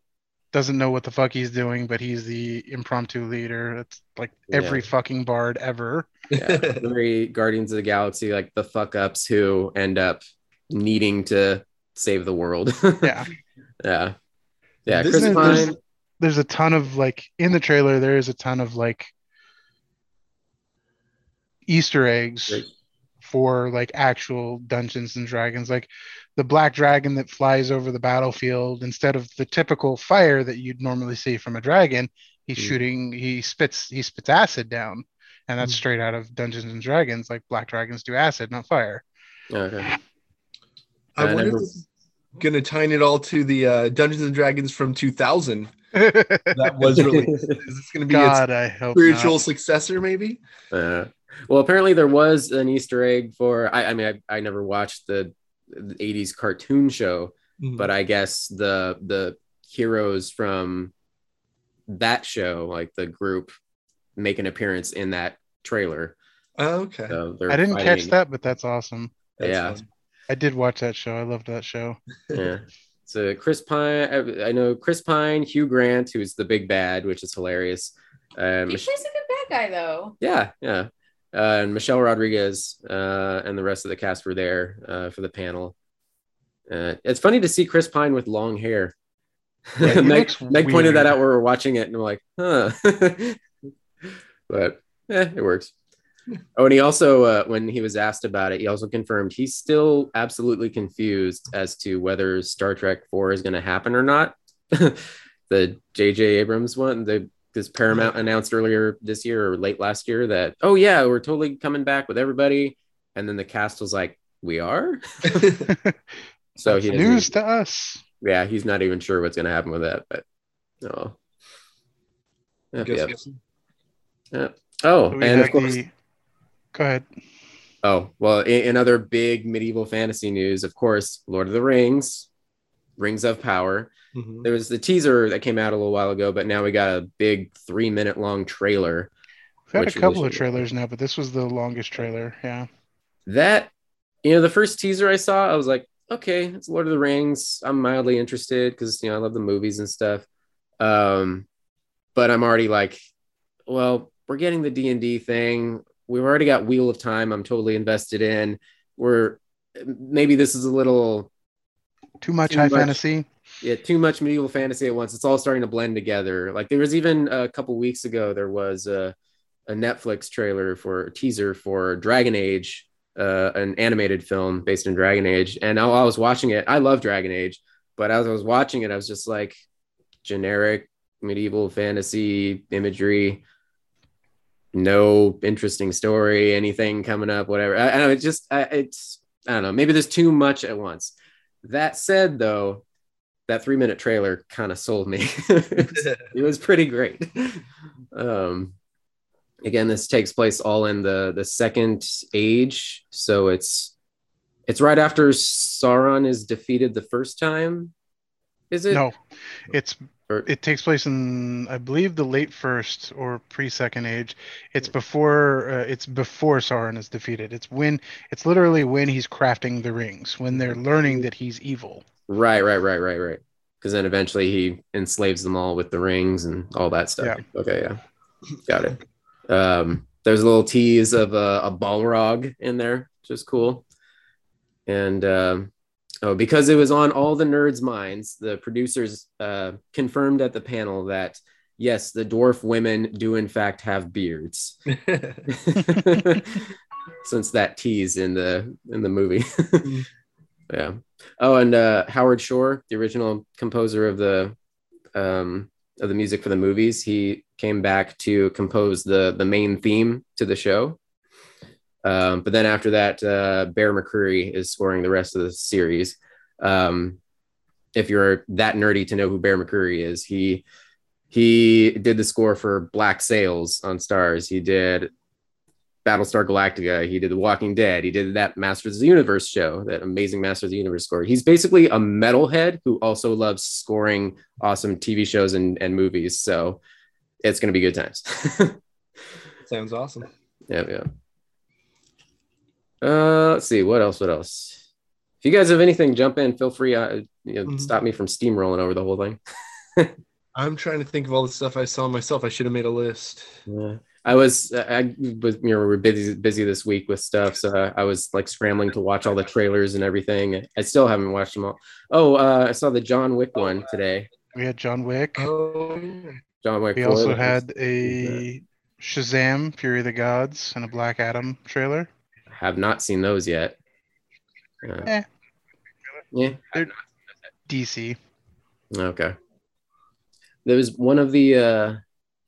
doesn't know what the fuck he's doing, but he's the impromptu leader. It's like every Yeah. fucking bard ever. yeah, very Guardians of the Galaxy, like the fuck ups who end up needing to save the world. Yeah. yeah, yeah. This Chris is- Pine. There's a ton of like in the trailer. There is a ton of like Easter eggs Right. for like actual Dungeons and Dragons, like the black dragon that flies over the battlefield instead of the typical fire that you'd normally see from a dragon. He's Hmm. shooting. He spits. He spits acid down, and that's Hmm. straight out of Dungeons and Dragons. Like black dragons do acid, not fire. Okay. I I wonder never- if this is gonna tie it all to the uh, Dungeons and Dragons from 2000. That was released. Is this gonna be its God, I hope spiritual not. successor, maybe? Uh, well, apparently there was an Easter egg for. I, I mean, I, I never watched the, the '80s cartoon show, Mhm. but I guess the the heroes from that show, like the group, make an appearance in that trailer. Oh, okay. So I didn't catch that, but that's awesome. That's yeah. fun. I did watch that show. I loved that show. yeah. So Chris Pine, I, I know Chris Pine, Hugh Grant, who's the big bad, which is hilarious. Um, He plays a good bad guy though. yeah, yeah. Uh, and Michelle Rodriguez uh, and the rest of the cast were there uh, for the panel. Uh, it's funny to see Chris Pine with long hair. Yeah, Meg, Meg pointed that out where we we're watching it, and I'm like, huh. but eh, it works. Oh, and he also, uh, when he was asked about it, he also confirmed he's still absolutely confused as to whether Star Trek 4 is going to happen or not. the J.J. Abrams one, the because Paramount announced earlier this year or late last year that, oh, yeah, we're totally coming back with everybody. And then the cast was like, we are? So he News to us. yeah, he's not even sure what's going to happen with that. But oh, Yep, Guess- yep. guess- Yep. oh, and of course, the- Go ahead. oh well, in, in other big medieval fantasy news, of course, Lord of the Rings, Rings of Power. Mhm. There was the teaser that came out a little while ago, but now we got a big three minute long trailer. We've had a couple of trailers now, but this was the longest trailer. Yeah. That you know, the first teaser I saw, I was like, okay, it's Lord of the Rings. I'm mildly interested because you know I love the movies and stuff. Um, but I'm already like, well, we're getting the D and D thing. We've already got Wheel of Time. I'm totally invested in. We're maybe this is a little Too much Too high much. fantasy. yeah, too much medieval fantasy at once. It's all starting to blend together. Like there was even a couple weeks ago, there was a, a Netflix trailer for a teaser for Dragon Age, uh, an animated film based in Dragon Age. And while I was watching it, I love Dragon Age, but as I was watching it, I was just like generic medieval fantasy imagery. No interesting story, anything coming up, whatever. I, I know it just, I, it's, I don't know. Maybe there's too much at once. That said, though, that three minute trailer kind of sold me. it was pretty great. Um, again, this takes place all in the the second age, so it's it's right after Sauron is defeated the first time. Is it? No, it's Or- it takes place in I believe the late first or pre second age. It's before uh, it's before Sauron is defeated. It's when it's literally when he's crafting the rings when they're learning that he's evil. Right, right, right, right, right. Because then eventually he enslaves them all with the rings and all that stuff. Yeah. Okay, yeah, got it. Um, there's a little tease of a, a Balrog in there, which is cool. And um, oh, because it was on all the nerds' minds, the producers uh, confirmed at the panel that yes, the dwarf women do in fact have beards. Since that tease in the in the movie. yeah. Oh, and uh, Howard Shore, the original composer of the um, of the music for the movies, he came back to compose the the main theme to the show. Um, but then after that, uh, Bear McCreary is scoring the rest of the series. Um, if you're that nerdy to know who Bear McCreary is, he he did the score for Black Sails on Starz. He did Battlestar Galactica. He did The Walking Dead. He did that Masters of the Universe show, that amazing Masters of the Universe score. He's basically a metalhead who also loves scoring awesome TV shows and, and movies. So it's going to be good times. Sounds awesome. yeah, yeah. Uh, let's see what else. What else? If you guys have anything, jump in. Feel free. Uh, you know, Mhm. stop me from steamrolling over the whole thing. I'm trying to think of all the stuff I saw myself. I should have made a list. Yeah. I was I was you know we we're busy busy this week with stuff, so I was like scrambling to watch all the trailers and everything. I still haven't watched them all. Oh, uh, I saw the John Wick one today. We had John Wick. Oh, John Wick. We 4, also had a Shazam: Fury of the Gods and a Black Adam trailer. Have not seen those yet. Uh, Eh. Yeah. DC. Okay. There was one of the uh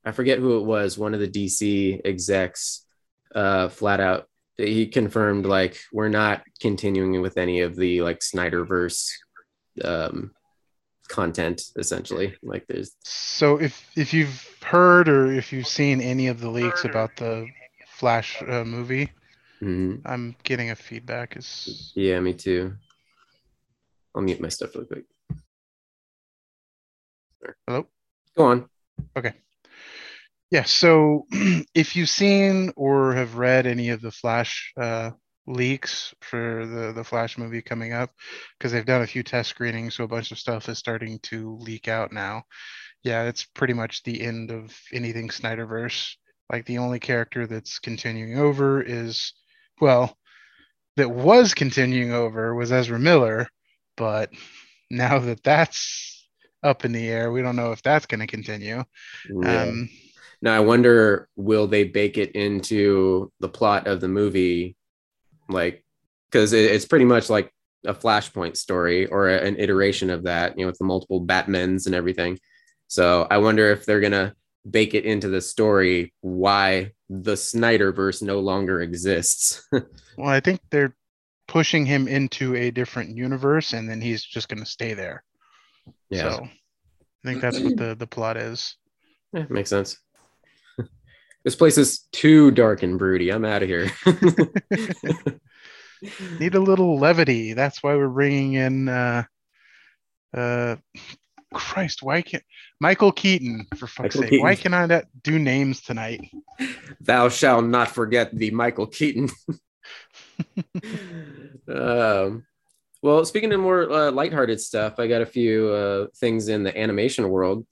I forget who it was, one of the DC execs uh flat out he confirmed like we're not continuing with any of the like Snyderverse um content essentially. Like there's So if if you've heard or if you've seen any of the leaks about the Flash uh, movie, Mhm. I'm getting a feedback. Is yeah, me too. I'll mute my stuff real quick. hello? Go on. Okay. Yeah. So if you've seen or have read any of the Flash uh, leaks for the the Flash movie coming up, because they've done a few test screenings, so a bunch of stuff is starting to leak out now. Yeah, it's pretty much the end of anything Snyderverse. Like the only character that's continuing over is, well, that was continuing over was Ezra Miller, but now that that's up in the air. We don't know if that's going to continue. Yeah. Um, Now I wonder, will they bake it into the plot of the movie, like, because it, it's pretty much like a Flashpoint story or a- an iteration of that, you know, with the multiple Batmans and everything. So I wonder if they're gonna bake it into the story why the Snyderverse no longer exists. well, I think they're pushing him into a different universe, and then he's just going to stay there. yeah, So I think that's what the the plot is. Yeah, makes sense. this place is too dark and broody. I'm out of here. Need a little levity. That's why we're bringing in. uh uh Christ, why can't Michael Keaton for fuck's Michael sake? Why can I not do names tonight? Thou shalt not forget the Michael Keaton. um, well, speaking of more uh, lighthearted stuff, I got a few uh, things in the animation world.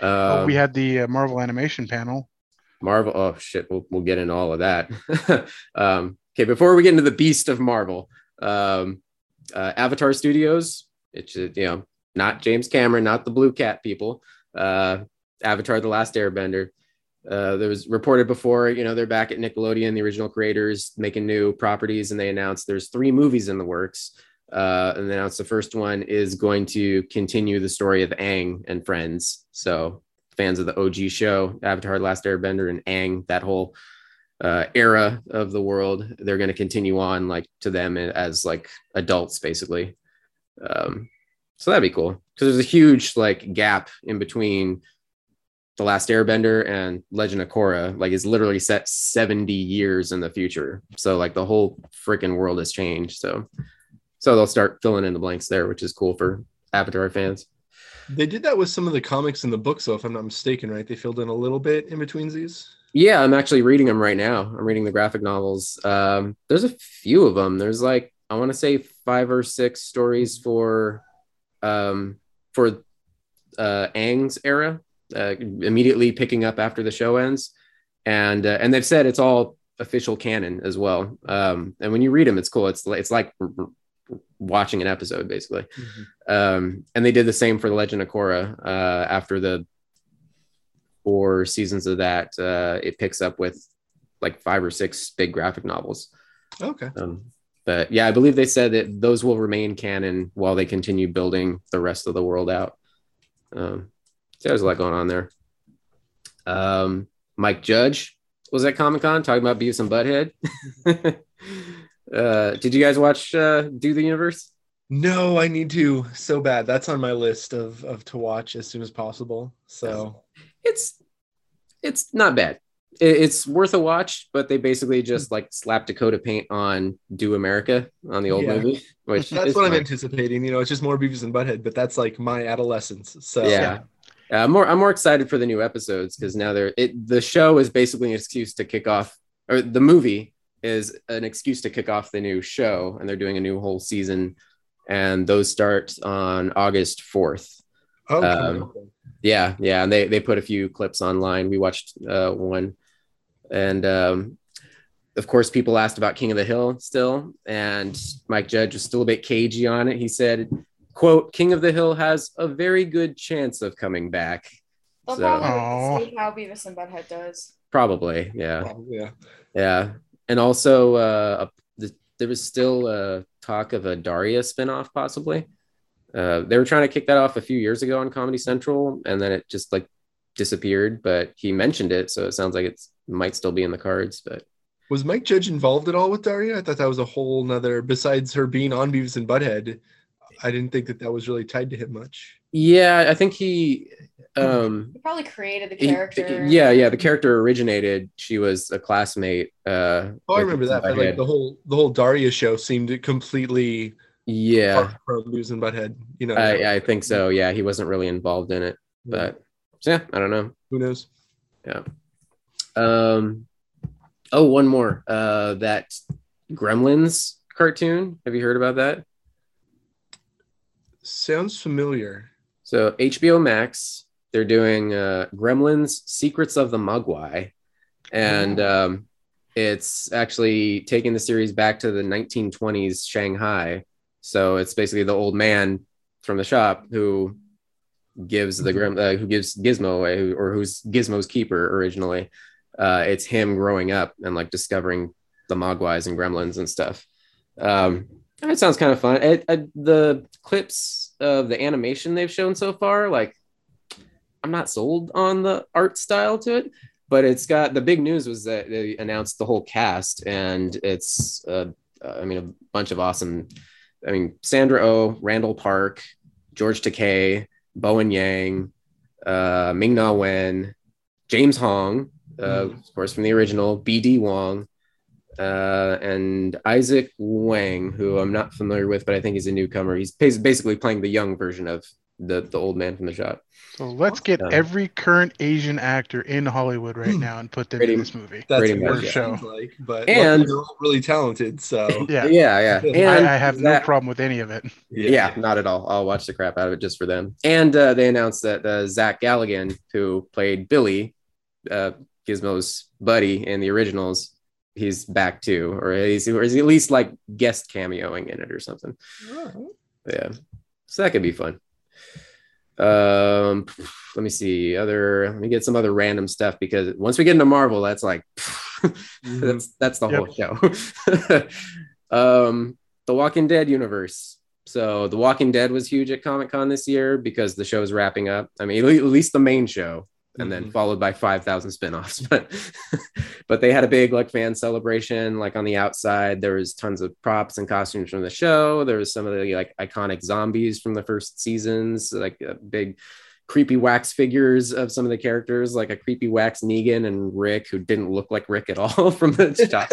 Um, oh, we had the uh, Marvel animation panel. Marvel. Oh shit, we'll, we'll get into all of that. um, okay, before we get into the beast of Marvel, um, uh, Avatar Studios. It's uh, you know not James Cameron, not the Blue Cat people. Uh, Avatar: The Last Airbender. Uh, there was reported before, you know, they're back at Nickelodeon, the original creators, making new properties, and they announced there's three movies in the works. Uh, and they announced the first one is going to continue the story of Aang and friends. So fans of the OG show, Avatar: The Last Airbender, and Aang, that whole uh, era of the world, they're going to continue on like to them as like adults, basically. Um, so that'd be cool because there's a huge like gap in between the Last Airbender and Legend of Korra. Like it's literally set 70 years in the future. So like the whole freaking world has changed. So so they'll start filling in the blanks there, which is cool for Avatar fans. They did that with some of the comics in the book, so if I'm not mistaken, right? They filled in a little bit in between these. Yeah, I'm actually reading them right now. I'm reading the graphic novels. Um, there's a few of them. There's like I want to say five or six stories for um, for uh, Aang's era, uh, immediately picking up after the show ends, and uh, and they've said it's all official canon as well. Um, and when you read them, it's cool. It's it's like watching an episode basically. Um, and they did the same for the Legend of Korra uh, after the four seasons of that. Uh, it picks up with like five or six big graphic novels. Okay. Um, but yeah, I believe they said that those will remain canon while they continue building the rest of the world out. Um, so there's a lot going on there. Um, Mike Judge was at Comic Con talking about Beavis and Butthead. uh, did you guys watch uh, Do the Universe? No, I need to so bad. That's on my list of of to watch as soon as possible. So It's it's not bad. It- It's worth a watch, but they basically just like slapped Dakota paint on Do America on the old Yeah. movie, which that's is what I'm anticipating. You know, it's just more Beavis and Butthead, but that's like my adolescence. So yeah. Uh, I'm more I'm more excited for the new episodes because now they're it the show is basically an excuse to kick off or the movie is an excuse to kick off the new show and they're doing a new whole season and those start on August 4th. Oh, Um, Yeah, yeah, and they they put a few clips online. We watched uh, one, and um, of course, people asked about King of the Hill still, and Mike Judge was still a bit cagey on it. He said, "quote King of the Hill has a very good chance of coming back." They'll So- probably see how Beavis and Butthead does. Probably, yeah, Oh, yeah. yeah, and also uh, a- th- there was still uh, talk of a Daria spinoff, possibly. Uh, they were trying to kick that off a few years ago on Comedy Central, and then it just like disappeared. But he mentioned it, so it sounds like it's might still be in the cards. But Was Mike Judge involved at all with Daria? I thought that was a whole nother. Besides her being on Beavis and Butthead, I didn't think that that was really tied to him much. yeah, I think he, um, He probably created the he- character. yeah, yeah, the character originated. She was a classmate. Uh, Oh, I remember that. But like the whole the whole Daria show seemed completely yeah, apart from Beavis and Butthead. You know, I, I think so. Yeah, he wasn't really involved in it, but so yeah, I don't know. who knows? Um, oh, one more. Uh, that Gremlins cartoon. Have you heard about that? Sounds familiar. So HBO Max, they're doing uh, Gremlins: Secrets of the Mogwai, and um, it's actually taking the series back to the 1920s Shanghai. So it's basically the old man from the shop who gives the Grim, uh, who gives Gizmo away, who, or who's Gizmo's keeper originally. Uh, it's him growing up and like discovering the Mogwais and Gremlins and stuff. Um, it sounds kind of fun. The clips of the animation they've shown so far, like I'm not sold on the art style to it, but it's got the big news was that they announced the whole cast, and it's uh, I mean a bunch of awesome. I mean Sandra O, oh, Randall Park, George Takei, Bowen Yang, uh, Ming Na Wen, James Hong, uh, mm. of course from the original, B.D. Wong, uh, and Izaac Wang, who I'm not familiar with, but I think he's a newcomer. He's basically playing the young version of the the old man from the shot. So let's get um, every current Asian actor in Hollywood right hmm. now and put them pretty, in this movie. That's pretty much show. Like, but and they're all really talented. So yeah, yeah, yeah. And I, I have that, no problem with any of it. Yeah. yeah. not at all. I'll watch the crap out of it just for them. And uh, they announced that uh, Zach Galligan, who played Billy, uh, Gizmo's buddy in the originals, he's back too, or he's or is he at least like guest cameoing in it or something. Yeah, so that could be fun. Um, let me see other. Let me get some other random stuff because once we get into Marvel, that's like mm-hmm. that's that's the yep. whole show. um, the Walking Dead universe. So The Walking Dead was huge at Comic Con this year because the show is wrapping up. I mean, at least the main show and then mm-hmm. followed by 5000 spin-offs but but they had a big like fan celebration like on the outside. There was tons of props and costumes from the show. There was some of the like iconic zombies from the first seasons like uh, big creepy wax figures of some of the characters like a creepy wax negan and rick who didn't look like rick at all from the shots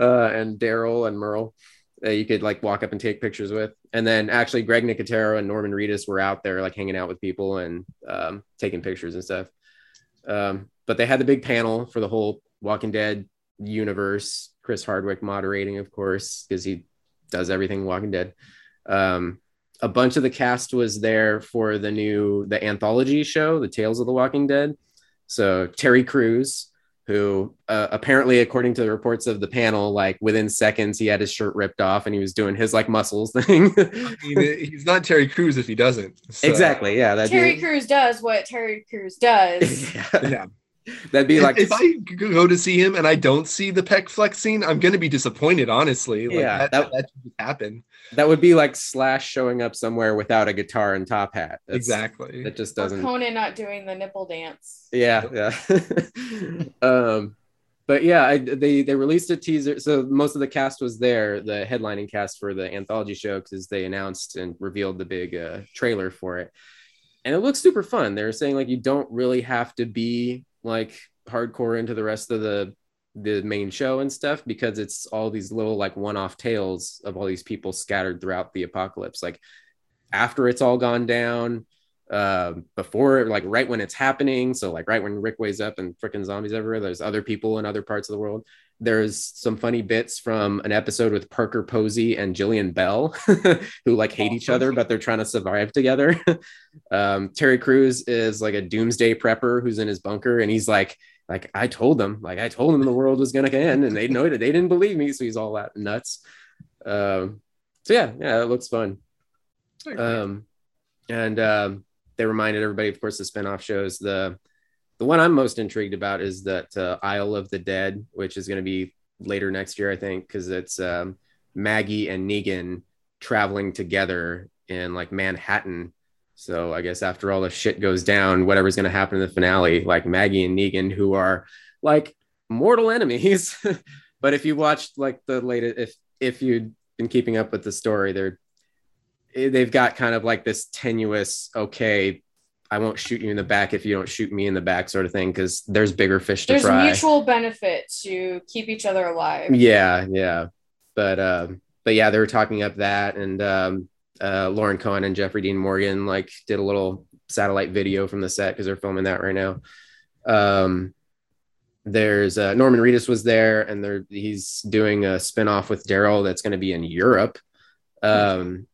uh, and daryl and merle that you could like walk up and take pictures with. And then actually Greg Nicotero and Norman Reedus were out there like hanging out with people and um, taking pictures and stuff. Um, but they had the big panel for the whole Walking Dead universe. Chris Hardwick moderating, of course, because he does everything Walking Dead. Um, a bunch of the cast was there for the new the anthology show, The Tales of the Walking Dead. So Terry Crews, who uh, apparently according to the reports of the panel like within seconds he had his shirt ripped off and he was doing his like muscles thing I mean, he's not terry crews if he doesn't so. exactly yeah terry be... crews does what terry crews does yeah. yeah. That'd be like if I go to see him and I don't see the pec flexing, I'm gonna be disappointed. Honestly, like, yeah, that, that, that should happen. That would be like Slash showing up somewhere without a guitar and top hat. That's, exactly. That just doesn't. Or Conan not doing the nipple dance. Yeah, yeah. um, but yeah, I, they they released a teaser. So most of the cast was there, the headlining cast for the anthology show, because they announced and revealed the big uh, trailer for it, and it looks super fun. They're saying like you don't really have to be like hardcore into the rest of the the main show and stuff because it's all these little like one-off tales of all these people scattered throughout the apocalypse. Like after it's all gone down uh, before like right when it's happening so like right when rick wakes up and freaking zombies everywhere there's other people in other parts of the world there's some funny bits from an episode with parker posey and jillian bell who like hate each other but they're trying to survive together um, terry crews is like a doomsday prepper who's in his bunker and he's like like I told them, like I told them the world was gonna end, and they know it. They didn't believe me, so he's all that nuts. Um, so yeah, yeah, it looks fun. Um, and um, they reminded everybody, of course, the spinoff shows. The the one I'm most intrigued about is that uh, Isle of the Dead, which is going to be later next year, I think, because it's um, Maggie and Negan traveling together in like Manhattan so I guess after all the shit goes down, whatever's going to happen in the finale, like Maggie and Negan, who are like mortal enemies. but if you watched like the latest, if if you'd been keeping up with the story, they're they've got kind of like this tenuous, okay, I won't shoot you in the back if you don't shoot me in the back, sort of thing, because there's bigger fish to there's fry. There's mutual benefit to keep each other alive. Yeah, yeah, but um, but yeah, they were talking up that, and um, uh, Lauren Cohan and Jeffrey Dean Morgan like did a little satellite video from the set because they're filming that right now. Um, there's uh, Norman Reedus was there, and there he's doing a spinoff with Daryl that's going to be in Europe. Um,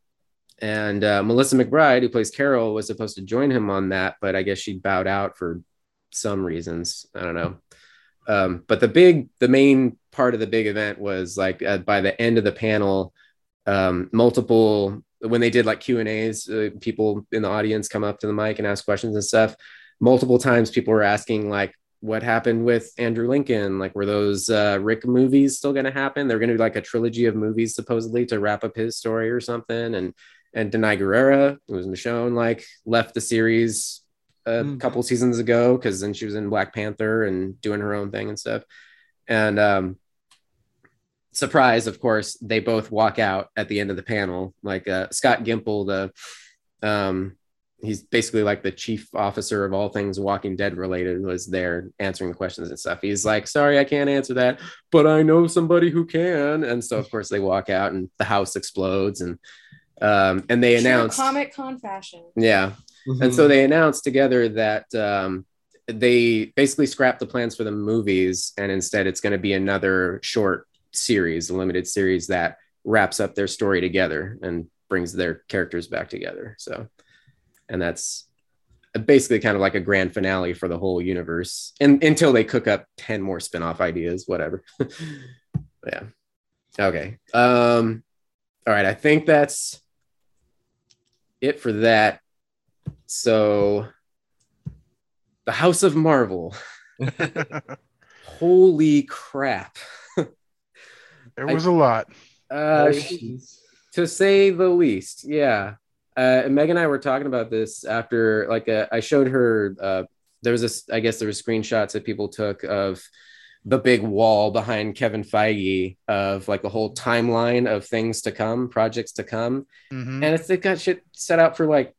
and uh, Melissa McBride, who plays Carol, was supposed to join him on that, but I guess she bowed out for some reasons. I don't know. Um, but the big, the main part of the big event was like uh, by the end of the panel, um, multiple when they did like Q and A's, uh, people in the audience come up to the mic and ask questions and stuff. Multiple times, people were asking like, "What happened with Andrew Lincoln? Like, were those uh, Rick movies still going to happen? They're going to be like a trilogy of movies supposedly to wrap up his story or something." And and Danai Gurira, who was Michonne, like left the series a Mhm. couple seasons ago because then she was in Black Panther and doing her own thing and stuff. And um, surprise, of course, they both walk out at the end of the panel. Like uh, Scott Gimple, the um, he's basically like the chief officer of all things Walking Dead related, was there answering the questions and stuff. He's like, "Sorry, I can't answer that, but I know somebody who can." And so, of course, they walk out, and the house explodes, and um, and they announced, Comic Con fashion. yeah, Mm-hmm. and so they announced together that um, they basically scrapped the plans for the movies, and instead it's going to be another short series, a limited series that wraps up their story together and brings their characters back together. So, and that's basically kind of like a grand finale for the whole universe, and until they cook up ten more spin-off ideas, whatever. yeah. Okay. Um. All right. I think that's it for that. So, the House of Marvel. Holy crap. there was a lot. Uh, to say the least, yeah. Uh, and Meg and I were talking about this after, like, uh, I showed her. Uh, there was this, I guess, there were screenshots that people took of the big wall behind Kevin Feige of like the whole timeline of things to come, projects to come, Mhm. and it's they've got shit set out for like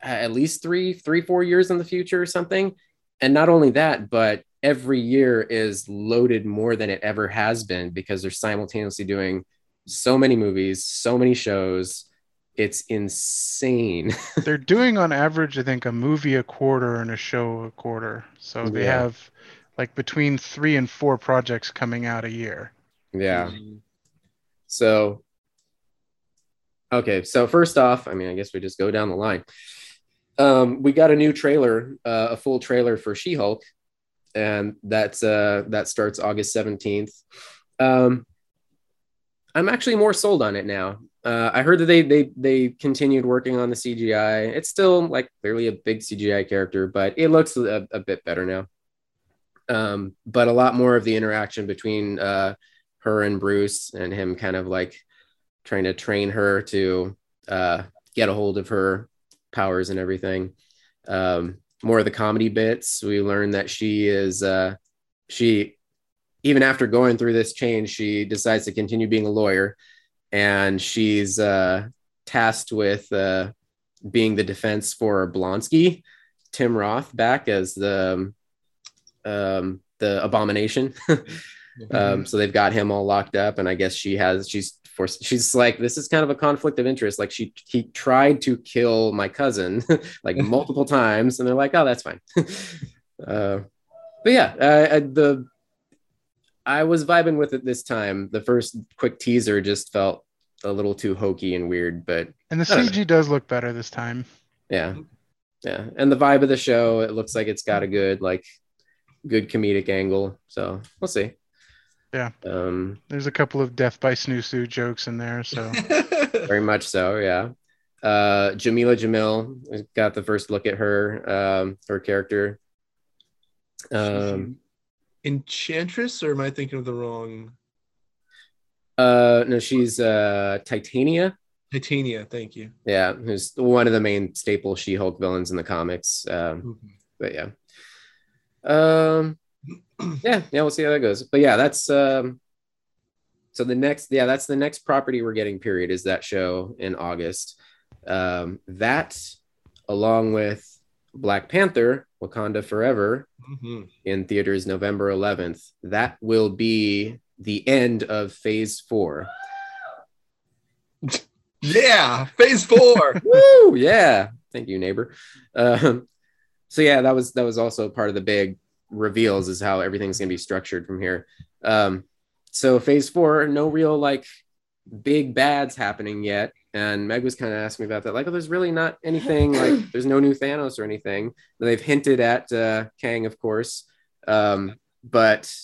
at least three, three, four years in the future or something. And not only that, but every year is loaded more than it ever has been because they're simultaneously doing so many movies, so many shows. It's insane. They're doing on average, I think, a movie a quarter and a show a quarter. So they Yeah. have like between three and four projects coming out a year. yeah. So, okay. So first off, I mean, I guess we just go down the line. Um, we got a new trailer, uh, a full trailer for She-Hulk, and that's uh, that starts August seventeenth. Um, I'm actually more sold on it now. Uh, I heard that they they they continued working on the CGI. It's still like clearly a big CGI character, but it looks a, a bit better now. Um, but a lot more of the interaction between uh, her and Bruce and him kind of like trying to train her to uh, get a hold of her powers and everything. Um, more of the comedy bits. We learn that she is uh, she even after going through this change, she decides to continue being a lawyer, and she's uh, tasked with uh, being the defense for Blonsky, Tim Roth, back as the um, the abomination. Um, so they've got him all locked up, and I guess she has she's forced. She's like, this is kind of a conflict of interest. Like she he tried to kill my cousin like multiple times, and they're like, oh, that's fine. uh, but yeah, uh, the I was vibing with it this time. The first quick teaser just felt a little too hokey and weird, but And the don't know. CG does look better this time. yeah, yeah. And the vibe of the show, it looks like it's got a good like good comedic angle. So we'll see. Yeah. Um, There's a couple of death by snoo jokes in there. So very much so yeah uh jameela jamil got the first look at her um her character um Enchantress, or am I thinking of the wrong uh no she's uh titania Titania? Thank you. yeah who's one of the main staple she-hulk villains in the comics um but yeah um yeah yeah we'll see how that goes but yeah that's um so the next yeah that's the next property we're getting period is that show in august um that along with black panther wakanda forever Mhm. in theaters november 11th that will be the end of phase four Yeah, Phase Four. Woo! Yeah. Thank you, neighbor. Um, so yeah, that was that was also part of the big reveals is how everything's gonna be structured from here. Um, so phase four, no real like big bads happening yet. And Meg was kind of asking me about that. Like, oh, there's really not anything like there's no new Thanos or anything. And they've hinted at uh, Kang, of course. Um, but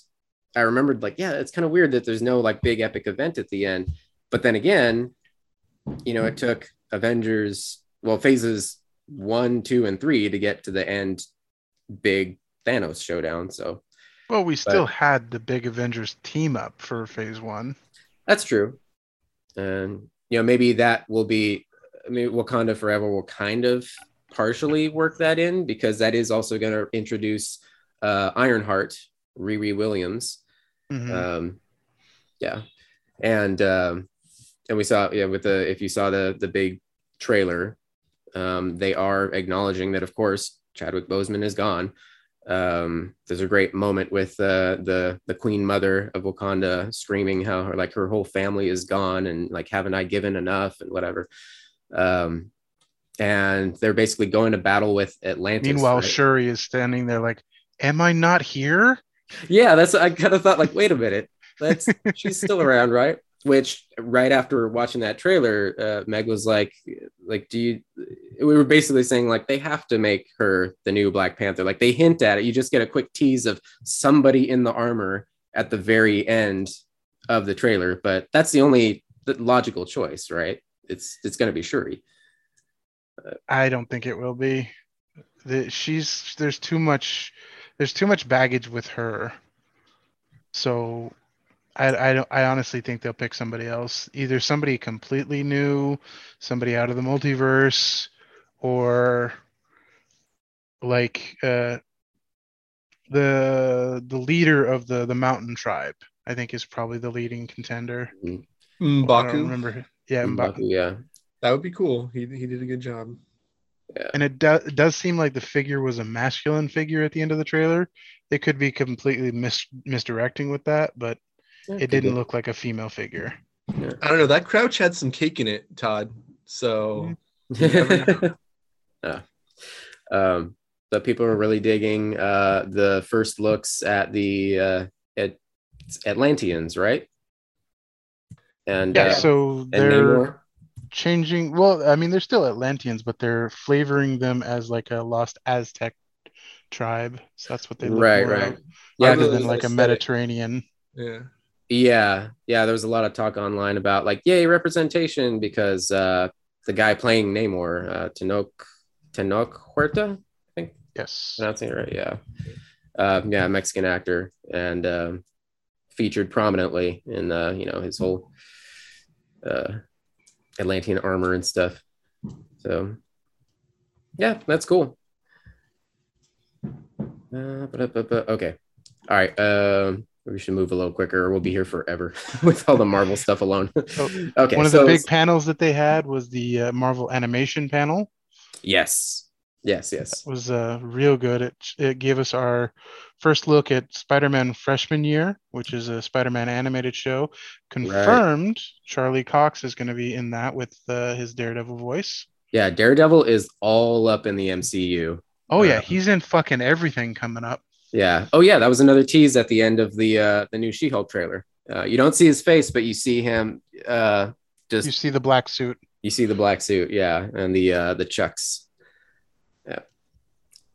I remembered like, yeah, it's kind of weird that there's no like big epic event at the end. But then again, you know, it took Avengers, well, phases one, two, and three to get to the end big Thanos showdown. So Well, we still had the big Avengers team up for phase one. that's true. And, you know, maybe that will be, I mean, Wakanda Forever will kind of partially work that in because that is also going to introduce uh, Ironheart, Riri Williams. Mhm. Um, yeah, and um, and we saw yeah with the if you saw the the big trailer, um, they are acknowledging that of course Chadwick Boseman is gone. Um, there's a great moment with uh, the the Queen Mother of Wakanda screaming how her like her whole family is gone and like haven't I given enough and whatever. Um, and they're basically going to battle with Atlantis. Meanwhile, right? Shuri is standing there like, "Am I not here?" Yeah, that's I kind of thought like, wait a minute, that's she's still around, right? Which right after watching that trailer, uh, Meg was like, like, do you? We were basically saying like they have to make her the new Black Panther. Like they hint at it. You just get a quick tease of somebody in the armor at the very end of the trailer, but that's the only logical choice, right? It's it's going to be Shuri. I don't think it will be. The, she's there's too much there's too much baggage with her. So I I don't I honestly think they'll pick somebody else. Either somebody completely new, somebody out of the multiverse, or like uh the the leader of the the mountain tribe, I think is probably the leading contender. I don't Mbaku. remember. Yeah, Mbaku. yeah, That would be cool. He he did a good job. Yeah. And it, do, it does seem like the figure was a masculine figure at the end of the trailer. They could be completely mis- misdirecting with that, but it didn't look like a female figure. I don't know. That crouch had some cake in it, Todd. So yeah. Um, but people are really digging uh, the first looks at the uh, at Atlanteans, right? And Yeah, uh, so they're Namor. changing. Well, I mean, they're still Atlanteans, but they're flavoring them as like a lost Aztec tribe. So that's what they look right, more right. of, Yeah, rather than like a. Mediterranean. yeah. Yeah, yeah. There was a lot of talk online about like, yay, representation because uh, the guy playing Namor, uh, Tenoch Tenoch Huerta, I think. Yes. pronouncing it right, yeah, uh, yeah, Mexican actor, and um, featured prominently in uh, you know his whole uh, Atlantean armor and stuff. So, yeah, that's cool. Uh, but, but, but, okay, all right. Um, we should move a little quicker, or we'll be here forever with all the Marvel stuff alone. Okay, One of so the big panels that they had was the uh, Marvel animation panel. yes, yes, yes. It was uh, real good. It, it gave us our first look at Spider-Man freshman year, which is a Spider-Man animated show. Confirmed Charlie Cox is going to be in that with uh, his Daredevil voice. Yeah, Daredevil is all up in the MCU. Oh yeah, Uh, he's in fucking everything coming up. Yeah. Oh yeah, that was another tease at the end of the uh the new She-Hulk trailer. Uh, you don't see his face, but you see him uh just You you, see the black suit. You see the black suit, yeah, and the uh the chucks. Yeah.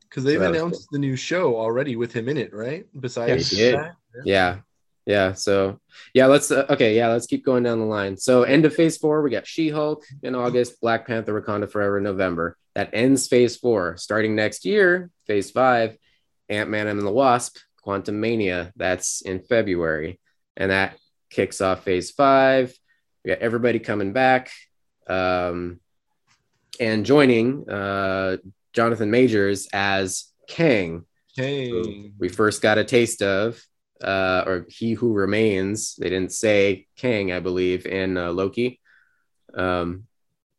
Because they've So that was announced the new show already with him in it, right? Besides Yes. They did. that? Yeah. Yeah, so yeah, let's uh, okay, yeah, let's keep going down the line. So end of phase 4, we got She-Hulk in August, Black Panther Wakanda Forever in November. That ends phase 4. Starting next year, phase 5, Ant-Man and the Wasp, Quantumania, that's in February. And that kicks off phase 5. We got everybody coming back. Um and joining uh Jonathan Majors as Kang, Hey. who we first got a taste of, uh, or He Who Remains. They didn't say Kang, I believe, in uh, Loki, um,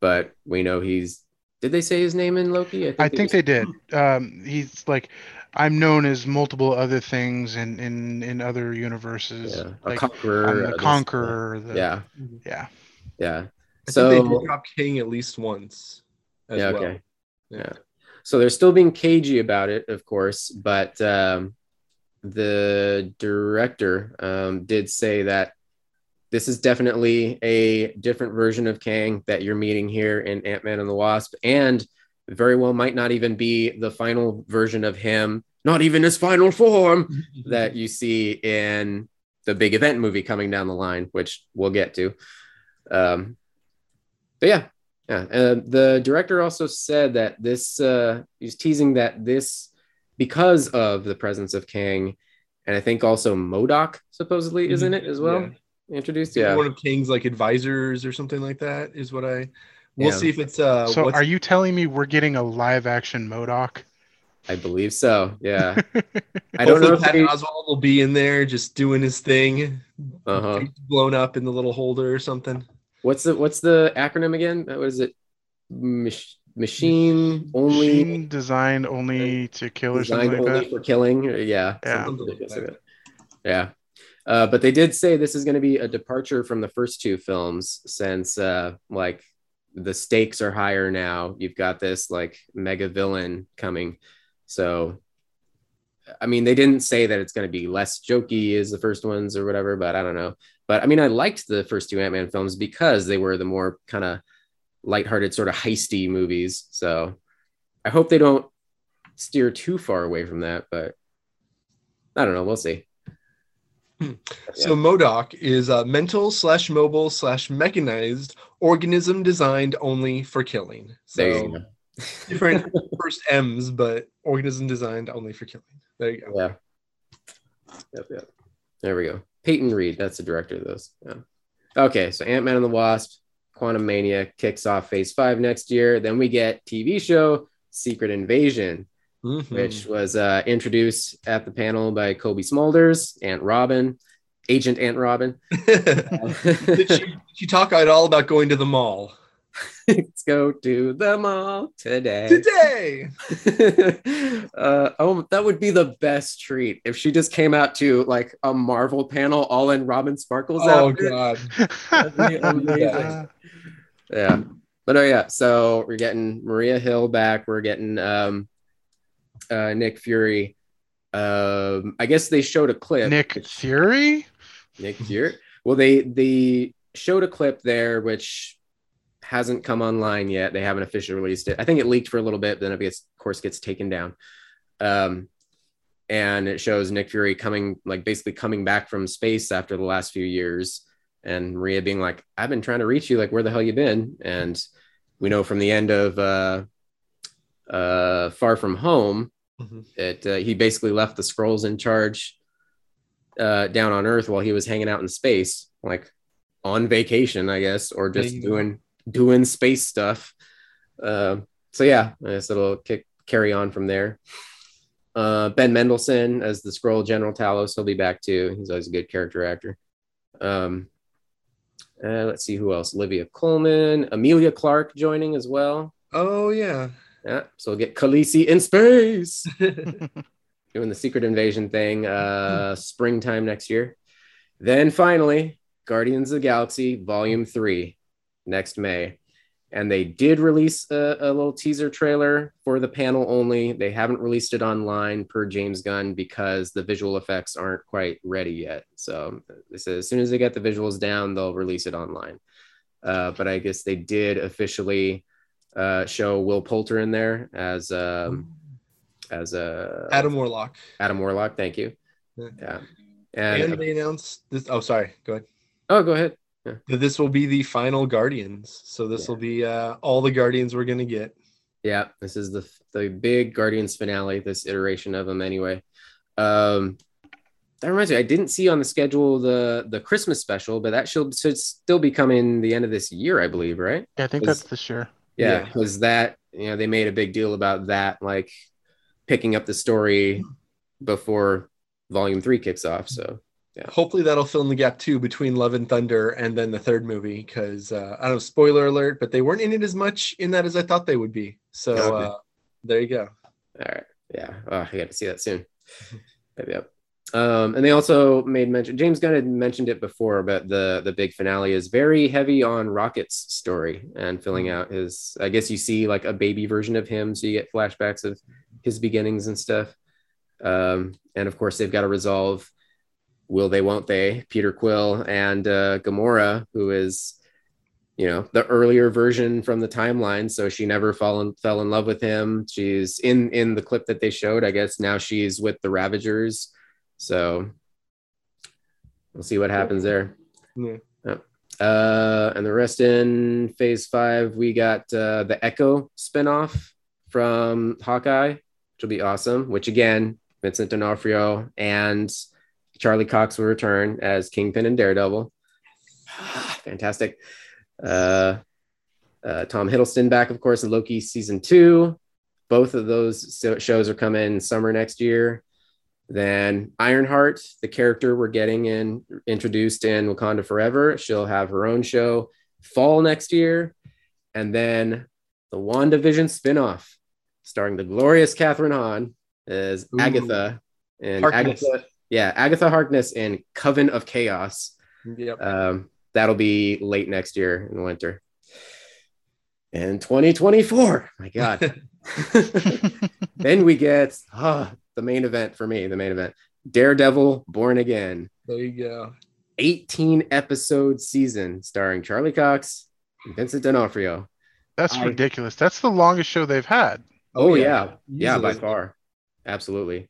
but we know he's. Did they say his name in Loki? I think they they did. Um, he's like, I'm known as multiple other things in in in other universes. Yeah, a conqueror. I'm the conqueror. The, Yeah, yeah. yeah. I So they did drop Kang at least once. As yeah, well. okay. Yeah. Yeah. So they're still being cagey about it, of course, but um, the director um, did say that this is definitely a different version of Kang that you're meeting here in Ant Man and the Wasp, and very well might not even be the final version of him, not even his final form that you see in the big event movie coming down the line, which we'll get to. Um, but yeah, yeah. Uh, the director also said that this uh, he's teasing that this because of the presence of Kang, and I think also MODOK supposedly is in it as well. Introduced, yeah. One of Kang's like advisors or something like that is what I. We'll Yeah. see if it's uh. so what's- are you telling me we're getting a live action MODOK? I believe so. Yeah, I don't know if Patton they, Oswalt will be in there just doing his thing, uh-huh. blown up in the little holder or something. What's the what's the acronym again? Uh, What is it? Mach- machine only Machine designed only to kill or designed something like only that. for killing. Yeah, Yeah. like. Yeah. Uh, but they did say this is going to be a departure from the first two films since uh, like the stakes are higher now. You've got this like mega villain coming. So, I mean, they didn't say that it's going to be less jokey as the first ones or whatever, but I don't know. But I mean, I liked the first two Ant Man films because they were the more kind of lighthearted, sort of heisty movies. So I hope they don't steer too far away from that, but I don't know. We'll see. Hmm. So MODOK is a mental slash mobile slash mechanized organism designed only for killing. There So you go. different first M's, but organism designed only for killing. There you go. Yeah. Yep, yep. There we go. Peyton Reed, that's the director of those. Yeah. Okay, so Ant Man and the Wasp, Quantumania kicks off phase five next year. Then we get TV show Secret Invasion, Mhm. which was uh, introduced at the panel by Cobie Smulders, Aunt Robin, Agent Aunt Robin. did, she, did she talk at all about going to the mall Let's go to the mall today. today? uh, oh, that would be the best treat if she just came out to like a Marvel panel all in Robin Sparkles Oh outfit. god. That'd be amazing. Yeah. But oh yeah, so we're getting Maria Hill back. We're getting um uh Nick Fury. Um I guess they showed a clip. Nick Fury? Nick Fury. Well, they they showed a clip there which hasn't come online yet. They haven't officially released it. I think it leaked for a little bit, then it gets of course gets taken down. Um and it shows Nick Fury coming like basically coming back from space after the last few years and Maria being like, I've been trying to reach you, like where the hell you been? And we know from the end of uh uh Far From Home Mhm. that uh, he basically left the Skrulls in charge uh, down on Earth while he was hanging out in space, like on vacation, I guess, or just doing doing space stuff. Uh, so yeah, I guess it'll kick, carry on from there. Uh, ben Mendelsohn as the Skrull General Talos, he'll be back too. He's always a good character actor. Um, uh, let's see who else. Olivia Colman, Emilia Clarke joining as well. Oh yeah. Yeah, so we'll get Khaleesi in space doing the secret invasion thing uh springtime next year. Then finally guardians of the galaxy volume 3 next may. And they did release a, a little teaser trailer for the panel only. They haven't released it online per james gunn because the visual effects aren't quite ready yet. So they said as soon as they get the visuals down they'll release it online. Uh, but i guess they did officially uh, show will poulter in there as um, as a Adam Warlock. Adam Warlock. Thank you. Yeah. Yeah. And, And, they announced this. Oh, sorry. Go ahead. oh, go ahead. That This will be the final Guardians. So this Yeah. will be uh, all the Guardians we're gonna get. Yeah, this is the the big Guardians finale. This iteration of them, anyway. Um, that reminds me, I didn't see on the schedule the the Christmas special, but that should should still be coming the end of this year, I believe, right? Yeah, I think Was- that's this year. Yeah, Yeah. because that you know they made a big deal about that, like picking up the story before Volume Three kicks off. So Hopefully that'll fill in the gap too between Love and Thunder and then the third movie. Because uh, I don't know, spoiler alert, but they weren't in it as much in that as I thought they would be. So Okay. uh, there you go. All right. Yeah. Oh, I got to see that soon. Maybe yep. Um, and they also made mention. James Gunn had mentioned it before, but the the big finale is very heavy on Rocket's story and filling out his. I guess you see like a baby version of him, so you get flashbacks of his beginnings and stuff. Um, and of course, they've got to resolve. Will they? Won't they? Peter Quill and uh, Gamora, who is you know the earlier version from the timeline so she never fall in, fell in love with him she's in in the clip that they showed i guess now she's with the ravagers so we'll see what happens there Yeah. Uh, and the rest in phase five, we got uh, the Echo spinoff from Hawkeye, which will be awesome. Which again, Vincent D'Onofrio and Charlie Cox will return as Kingpin and Daredevil. Fantastic. Uh, uh, Tom Hiddleston back, of course, in Loki season two. Both of those shows are coming summer next year. Then Ironheart, the character we're getting in introduced in Wakanda Forever, she'll have her own show fall next year. And then the WandaVision spinoff, starring the glorious Kathryn Hahn as Ooh. Agatha and Harkness. Agatha, yeah, Agatha Harkness in Coven of Chaos. Yep. Um, that'll be late next year in the winter. And 2024, my God. then we get ah, the main event for me, the main event Daredevil Born Again, there you go. 18 episode season starring Charlie Cox and Vincent D'Onofrio. That's I- ridiculous. That's the longest show they've had. Oh, oh yeah. Yeah, by far. Absolutely.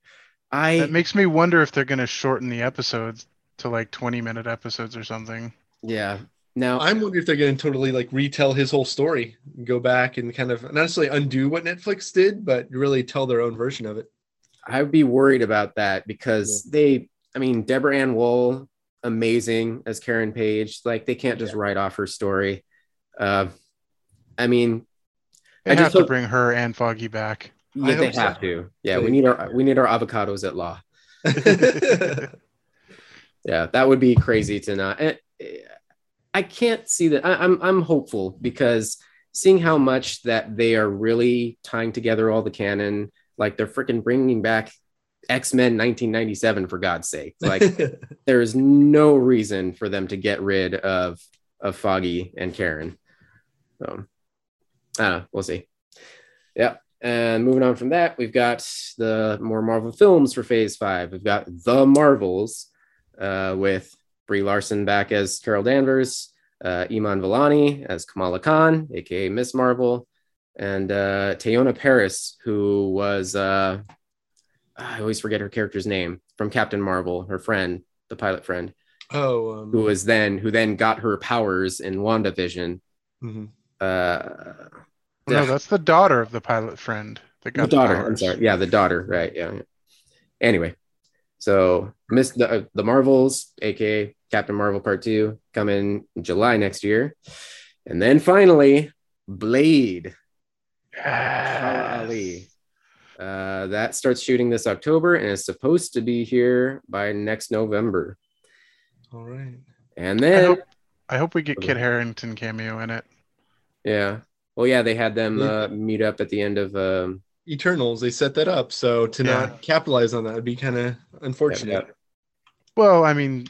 I That makes me wonder if they're going to shorten the episodes to like 20 minute episodes or something. yeah. Now I'm wondering if they're going to totally like retell his whole story, go back and kind of not necessarily undo what Netflix did, but really tell their own version of it. I'd be worried about that because they, I mean, Deborah Ann Woll, amazing as Karen Page. Like they can't just write off her story. Uh, I mean, They I have to hope- bring her and Foggy back. Yeah, they hope so. have to. Yeah, we need our we need our avocados at law. Yeah, that would be crazy to not. eh, eh, I can't see that. I, I'm I'm hopeful because seeing how much that they are really tying together all the canon, like they're freaking bringing back X Men 1997 for God's sake. Like there is no reason for them to get rid of of Foggy and Karen. So, uh, we'll see. Yeah. And moving on from that, we've got the more Marvel films for Phase Five. We've got The Marvels uh, with Brie Larson back as Carol Danvers, uh, Iman Vellani as Kamala Khan, aka Miss Marvel, and uh, Teyonah Parris, who was uh, I always forget her character's name from Captain Marvel, her friend, the pilot friend, oh, um, who was then who then got her powers in WandaVision. mhm. Uh, No, Yeah. that's the daughter of the pilot friend that the got daughter. I'm sorry. Yeah, the daughter. Right. Yeah. yeah. Anyway, so Miss the uh, the Marvels, aka Captain Marvel Part Two, coming in July next year, and then finally Blade. Mahershala Ali. Uh, that starts shooting this October and is supposed to be here by next November. all right. And I then, hope, I hope we get Kit Harington cameo in it. yeah, well, yeah, they had them uh, meet up at the end of um, Eternals, they set that up, so to Yeah. not capitalize on that would be kind of unfortunate. Yeah, Well, I mean,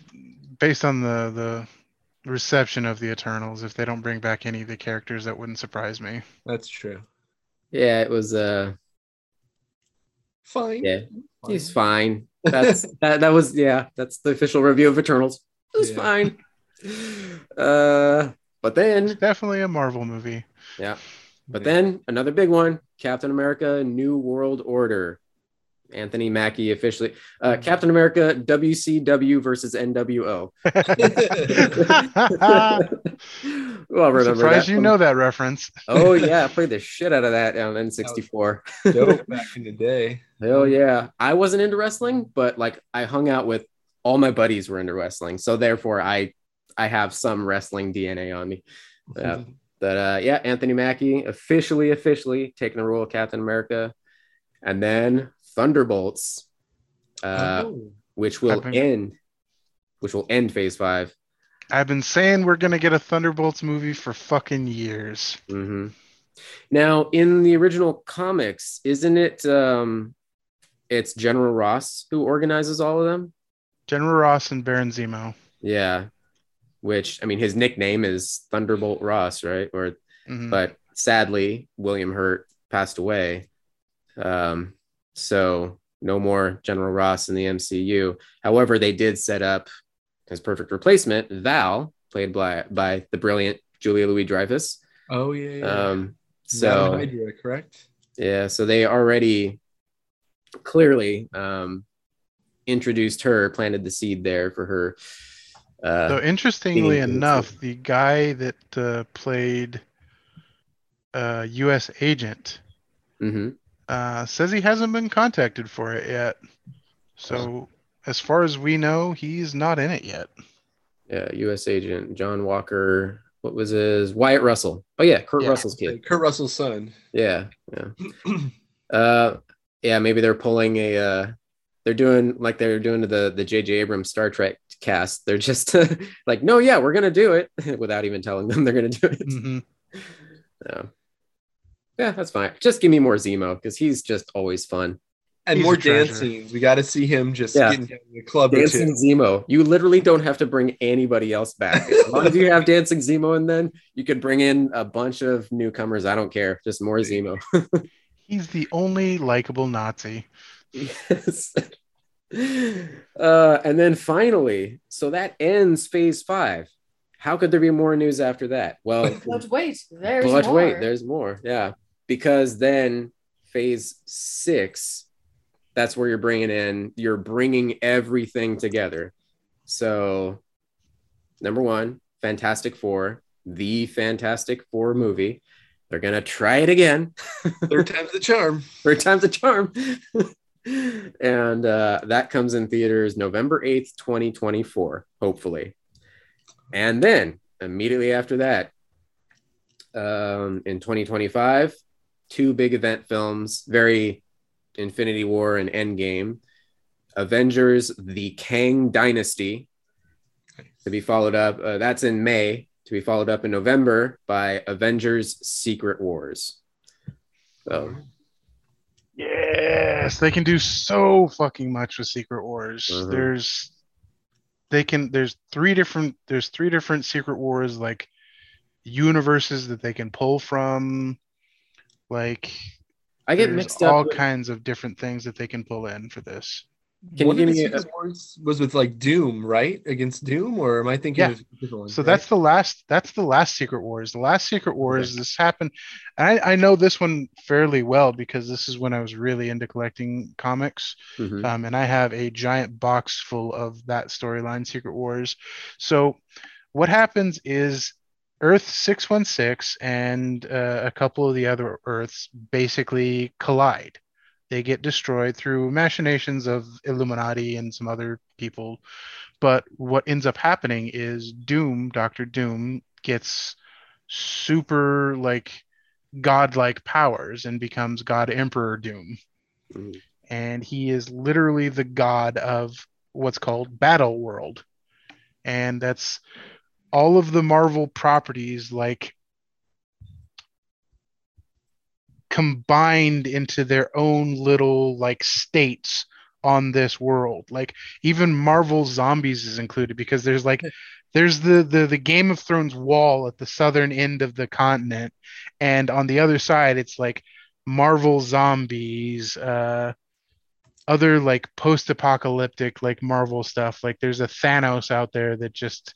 based on the the reception of the Eternals, if they don't bring back any of the characters, that wouldn't surprise me. That's true. Yeah, it was uh, Fine. yeah, he's fine. That's that. That was yeah. That's the official review of Eternals. It was Yeah. fine. Uh, but then It's definitely a Marvel movie. Yeah. But then another big one Captain America New World Order. Anthony Mackie officially. Uh, Captain America WCW versus NWO. well, I'm remember surprised that you know that reference. Oh, yeah. I played the shit out of that on N64. Dope back in the day. Hell yeah. I wasn't into wrestling, but like I hung out with all my buddies were into wrestling. So therefore I I have some wrestling DNA on me. Yeah. But uh, yeah, Anthony Mackie officially, officially taking the role of Captain America, and then Thunderbolts, uh, Oh. which will been- end, which will end Phase Five. I've been saying we're gonna get a Thunderbolts movie for fucking years. hmm Now, in the original comics, isn't it? Um, it's General Ross who organizes all of them. General Ross and Baron Zemo. Yeah, which I mean, his nickname is Thunderbolt Ross, right? Or Mhm. but sadly, William Hurt passed away. Um, so no more General Ross in the MCU. However, they did set up his perfect replacement, Val, played by, by the brilliant Julia Louis Dreyfus. Oh yeah. yeah. Um, Madam so Hydra, correct? yeah, so they already clearly um, introduced her, planted the seed there for her Uh, So interestingly enough, see. the guy that uh, played uh, U.S. agent mhm. Uh, says he hasn't been contacted for it yet. So as far as we know, he's not in it yet. Yeah, U.S. agent John Walker. What was his Wyatt Russell? Oh yeah, Kurt Yeah. Russell's kid. Kurt Russell's son. Yeah, yeah. Uh, yeah, maybe they're pulling a. Uh, they're doing like they're doing to the the J.J. Abrams Star Trek cast. They're just like, no, yeah, we're gonna do it without even telling them they're gonna do it. hmm Yeah, yeah, that's fine. Just give me more Zemo because he's just always fun. And He's more a dance scenes. We got to see him just Yeah. getting down in the club or Dancing two. Zemo. You literally don't have to bring anybody else back. As long as you have Dancing Zemo, and then you could bring in a bunch of newcomers. I don't care. Just more Zemo. He's the only likable Nazi. yes. Uh, and then finally, so that ends phase five. How could there be more news after that? Well, But wait, there's but more. wait, there's more. Yeah, because then phase six, that's where you're bringing in, you're bringing everything together. So, number one, Fantastic Four, the Fantastic Four movie. They're gonna try it again. Third time's the charm. Third time's the charm. and uh, that comes in theaters November 8th, 2024, hopefully. And then immediately after that, um, in 2025, two big event films, very Infinity War and Endgame. Avengers, the Kang Dynasty, to be followed up. Uh, that's in May, to be followed up in November by Avengers Secret Wars. So, Yes, they can do so fucking much with Secret Wars. Mhm. There's they can there's three different there's three different Secret Wars like universes that they can pull from. Like I get there's mixed all with- kinds of different things that they can pull in for this. Can you give me a- Secret Wars was with like Doom, right? Against Doom, or am I thinking Yeah. of a one? So right? that's the last that's the last Secret Wars. The last Secret Wars this happened and I, I know this one fairly well because this is when I was really into collecting comics. Mhm. um, and I have a giant box full of that storyline, Secret Wars. So, what happens is Earth 616 and uh, a couple of the other Earths basically collide. They get destroyed through machinations of Illuminati and some other people. But what ends up happening is Doom, Doctor Doom, gets super like godlike powers and becomes God Emperor Doom Mhm. and he is literally the god of what's called Battle World. And that's all of the Marvel properties like combined into their own little like states on this world. Like even Marvel Zombies is included because there's like there's the the the Game of Thrones wall at the southern end of the continent and on the other side it's like Marvel Zombies uh other like post-apocalyptic like Marvel stuff. Like there's a Thanos out there that just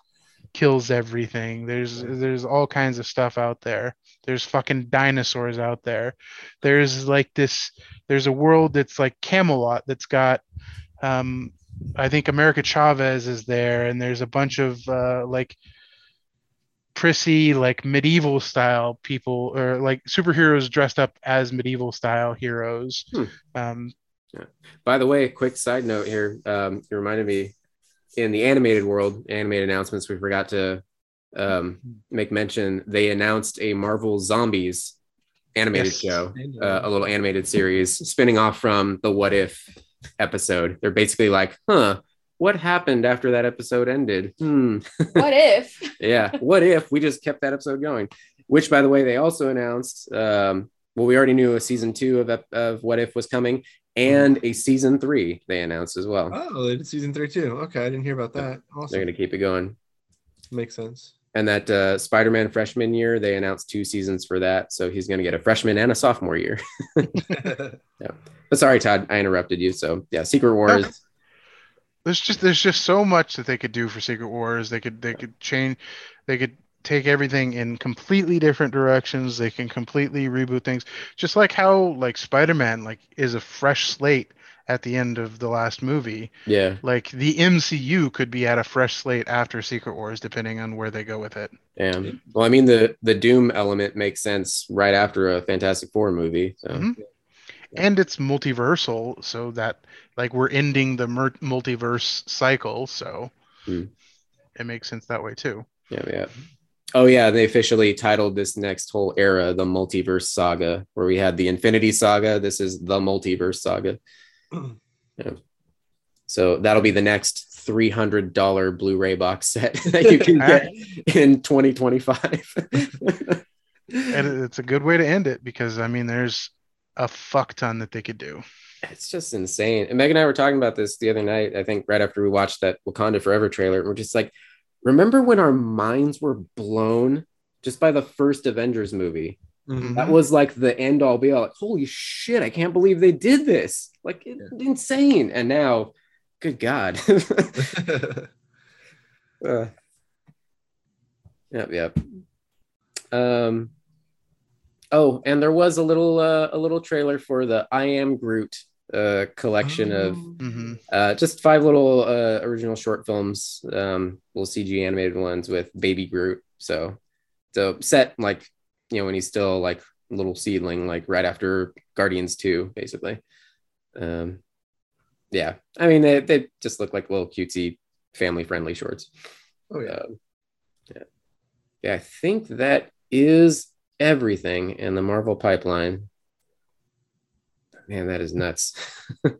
kills everything. There's there's all kinds of stuff out there. There's fucking dinosaurs out there. There's like this there's a world that's like Camelot that's got um I think America Chavez is there and there's a bunch of uh like prissy like medieval style people or like superheroes dressed up as medieval style heroes. Hmm. Um By the way, a quick side note here. Um, you reminded me in the animated world, animated announcements, we forgot to um, make mention. They announced a Marvel Zombies animated Yes. show, uh, a little animated series spinning off from the What If episode. They're basically like, huh, what happened after that episode ended? Hmm. What if? yeah. What if we just kept that episode going? Which, by the way, they also announced. Um, well, we already knew a season two of, of What If was coming, and a season three they announced as well. Oh, they did season three too. Okay, I didn't hear about that. Awesome. They're going to keep it going. Makes sense. And that uh, Spider-Man freshman year, they announced two seasons for that, so he's going to get a freshman and a sophomore year. Yeah, but sorry, Todd, I interrupted you. So yeah, Secret Wars. Okay. there's just there's just so much that they could do for Secret Wars. They could they could change they could take everything in completely different directions. They can completely reboot things. Just like how like Spider-Man like is a fresh slate at the end of the last movie. Yeah. Like the MCU could be at a fresh slate after Secret Wars, depending on where they go with it. Yeah. Well, I mean, the the Doom element makes sense right after a Fantastic Four movie. So Mhm. And it's multiversal, so that like we're ending the mer- multiverse cycle, so Hmm. it makes sense that way too. yeah, yeah. Oh yeah, they officially titled this next whole era the Multiverse Saga, where we had the Infinity Saga. This is the Multiverse Saga. Yeah. So that'll be the next three hundred dollar Blu-ray box set that you can get in twenty twenty five. And it's a good way to end it because I mean, there's a fuck ton that they could do. it's just insane. And Meg and I were talking about this the other night. I think right after we watched that Wakanda Forever trailer, we're just like, remember when our minds were blown just by the first Avengers movie? Mhm. That was like the end all be all. Like, holy shit! I can't believe they did this. Like, it, insane. And now, good God. uh, yep, yep. Um. Oh, and there was a little uh, a little trailer for the I Am Groot uh, collection of hmm uh, just five little uh, original short films, um, little CG animated ones with Baby Groot. So, so set like you know when he's still like little seedling, like right after Guardians Two, basically. Um, yeah, I mean they they just look like little cutesy family friendly shorts. oh yeah. Um, yeah, yeah, I think that is everything in the Marvel pipeline. Man, that is nuts.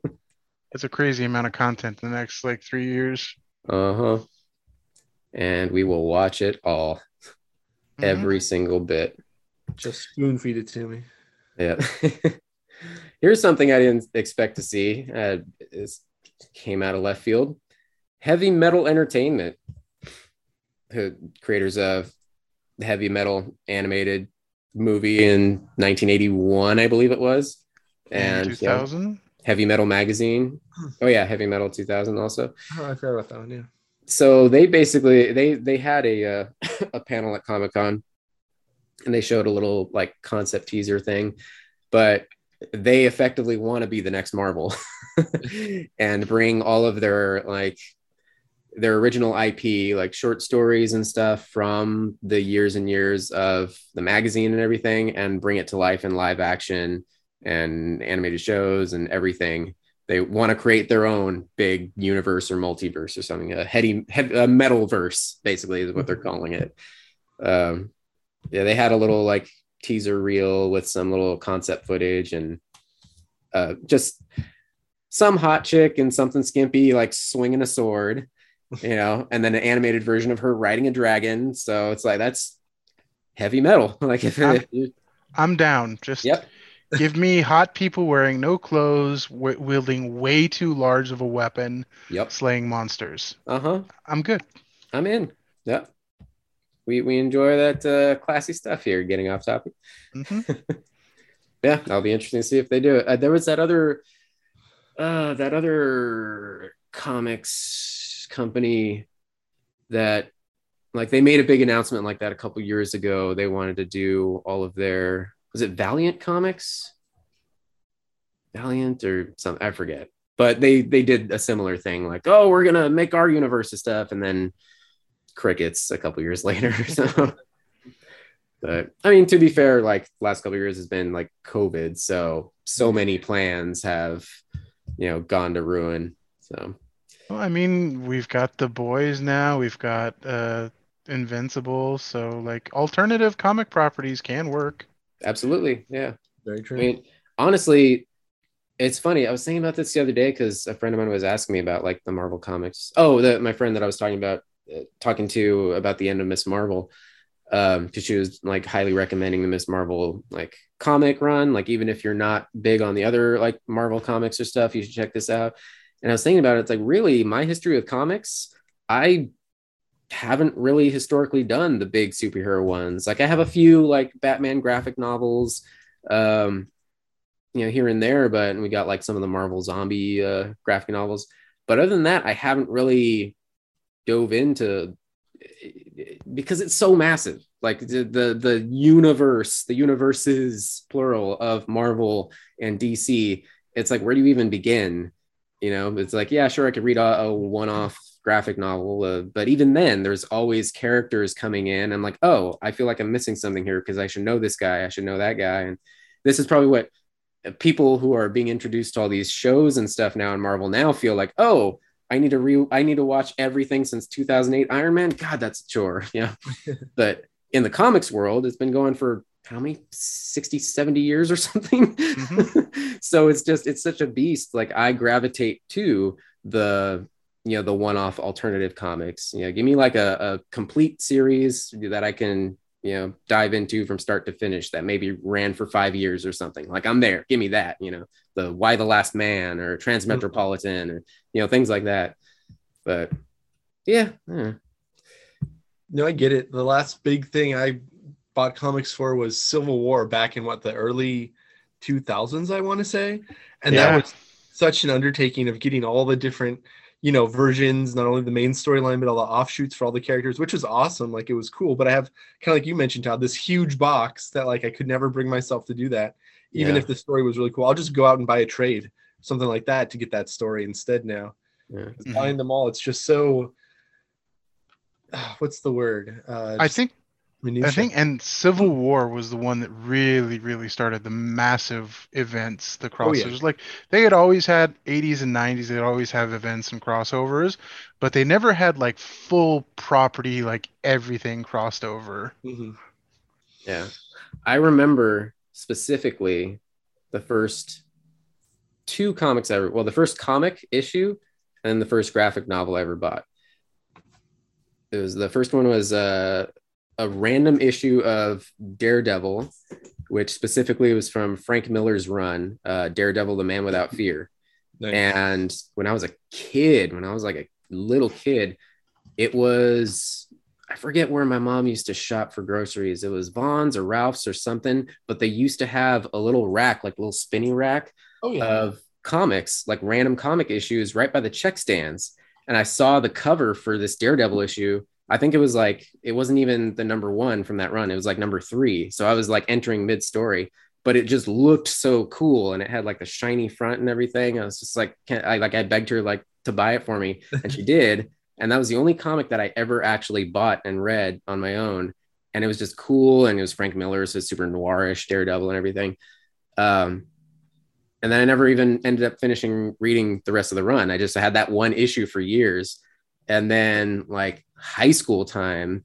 It's a crazy amount of content in the next like three years. Uh huh. And we will watch it all, Mhm. every single bit. Just spoon feed it to me. Yeah. Here's something I didn't expect to see. Uh, this came out of left field. Heavy Metal Entertainment, who creators of the heavy metal animated movie in 1981, I believe it was, and yeah, Heavy Metal Magazine. Oh yeah, Heavy Metal 2000 also. Oh, I forgot about that one. Yeah. so they basically they they had a uh, a panel at Comic Con, and they showed a little like concept teaser thing, but they effectively want to be the next Marvel, and bring all of their like their original IP, like short stories and stuff from the years and years of the magazine and everything, and bring it to life in live action and animated shows and everything they want to create their own big universe or multiverse or something a heady, heavy, a metal verse basically is what they're calling it. Um yeah they had a little like teaser reel with some little concept footage and uh just some hot chick and something skimpy like swinging a sword you know and then an animated version of her riding a dragon. So it's like that's heavy metal. Like if, I'm- I'm down. Just yep give me hot people wearing no clothes, w- wielding way too large of a weapon, yep slaying monsters. uh-huh I'm good. I'm in. Yeah. We we enjoy that uh, classy stuff here. Getting off topic. hmm Yeah, that'll be interesting to see if they do it. Uh, there was that other, uh, that other comics company that, like, they made a big announcement like that a couple years ago. They wanted to do all of their was it Valiant Comics, Valiant or something I forget. But they they did a similar thing, like, oh, we're gonna make our universe of stuff, and then crickets a couple years later. So, but I mean, to be fair, like last couple years has been like COVID, so so many plans have you know gone to ruin. So Well, I mean, we've got the boys now. We've got uh, Invincible. So like alternative comic properties can work. Absolutely, yeah. Very true. I mean, honestly, it's funny. I was thinking about this the other day because a friend of mine was asking me about like the Marvel comics. Oh, the, my friend that I was talking about, uh, talking to about the end of Miss Marvel, um, because she was like highly recommending the Miss Marvel like comic run. Like even if you're not big on the other like Marvel comics or stuff, you should check this out. And I was thinking about it. It's like really my history with comics. I haven't really historically done the big superhero ones. Like I have a few like Batman graphic novels. Um, you know, here and there, but and we got like some of the Marvel zombie uh, graphic novels. But other than that, I haven't really dove into because it's so massive. Like the the, the universe, the universes plural of Marvel and DC. It's like where do you even begin? You know, it's like, yeah, sure, I could read a, a one-off graphic novel, uh, but even then, there's always characters coming in. I'm like, oh, I feel like I'm missing something here because I should know this guy, I should know that guy, and this is probably what uh, people who are being introduced to all these shows and stuff now in Marvel now feel like, oh, I need to re I need to watch everything since 2008 Iron Man. God, that's a chore. Yeah. but in the comics world, it's been going for how many 60 70 years or something mm-hmm. so it's just it's such a beast like i gravitate to the you know the one-off alternative comics. You know give me like a, a complete series that i can you know dive into from start to finish that maybe ran for five years or something. Like i'm there. Give me that you know the Y the last man or transmetropolitan or you know things like that. But yeah, yeah. No i get it. The last big thing i bought comics for was Civil War back in what the early 2000s, I want to say, and yeah. that was such an undertaking of getting all the different you know versions not only the main storyline but all the offshoots for all the characters which was awesome like it was cool but i have kind of like you mentioned todd this huge box that like i could never bring myself to do that even yeah. if the story was really cool i'll just go out and buy a trade something like that to get that story instead now yeah. mm-hmm. buying them all it's just so uh, what's the word uh, i think Minutia. I think, and Civil War was the one that really, really started the massive events, the crossovers. Oh, yeah. Like they had always had 80s and 90s, they'd always have events and crossovers, but they never had like full property, like everything crossed over. Mm-hmm. Yeah, I remember specifically the first two comics I ever. Well, the first comic issue and the first graphic novel I ever bought. It was the first one was uh a random issue of Daredevil, which specifically was from Frank Miller's run, uh, Daredevil, the Man Without Fear. Nice. And when I was a kid, when I was like a little kid, it was I forget where my mom used to shop for groceries. It was Vons or Ralph's or something, but they used to have a little rack, like a little spinny rack oh, yeah. of comics, like random comic issues right by the check stands. And I saw the cover for this Daredevil issue I think it was like it wasn't even the number one from that run. It was like number three. So I was like entering mid story, but it just looked so cool, and it had like the shiny front and everything. I was just like, I like I begged her like to buy it for me, and she did. And that was the only comic that I ever actually bought and read on my own. And it was just cool, and it was Frank Miller's so super noirish Daredevil and everything. Um, and then I never even ended up finishing reading the rest of the run. I just had that one issue for years and then like high school time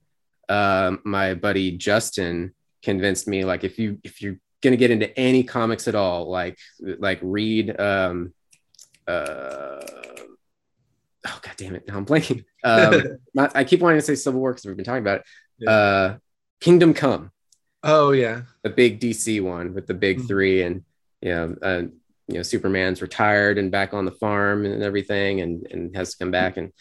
uh, my buddy justin convinced me like if you if you're gonna get into any comics at all like like read um uh oh god damn it now i'm blanking um not, i keep wanting to say civil war because we've been talking about it yeah. uh kingdom come oh yeah the big dc one with the big mm-hmm. three and you know uh, you know superman's retired and back on the farm and everything and and has to come back and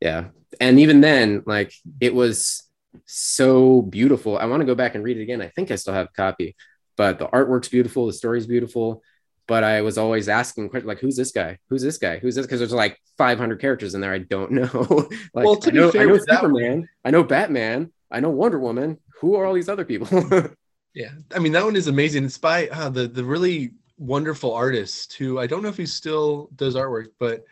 yeah. And even then like it was so beautiful. I want to go back and read it again. I think i still have a copy but the artwork's beautiful the story's beautiful. But i was always asking questions like who's this guy? Who's this guy? Who's this? Because there's like 500 characters in there i don't know. Like well, to I know, fair, I know superman. one... i know batman. I know wonder woman. Who are all these other people? Yeah. I mean that one is amazing. It's by uh, the the really wonderful artist who i don't know if he still does artwork but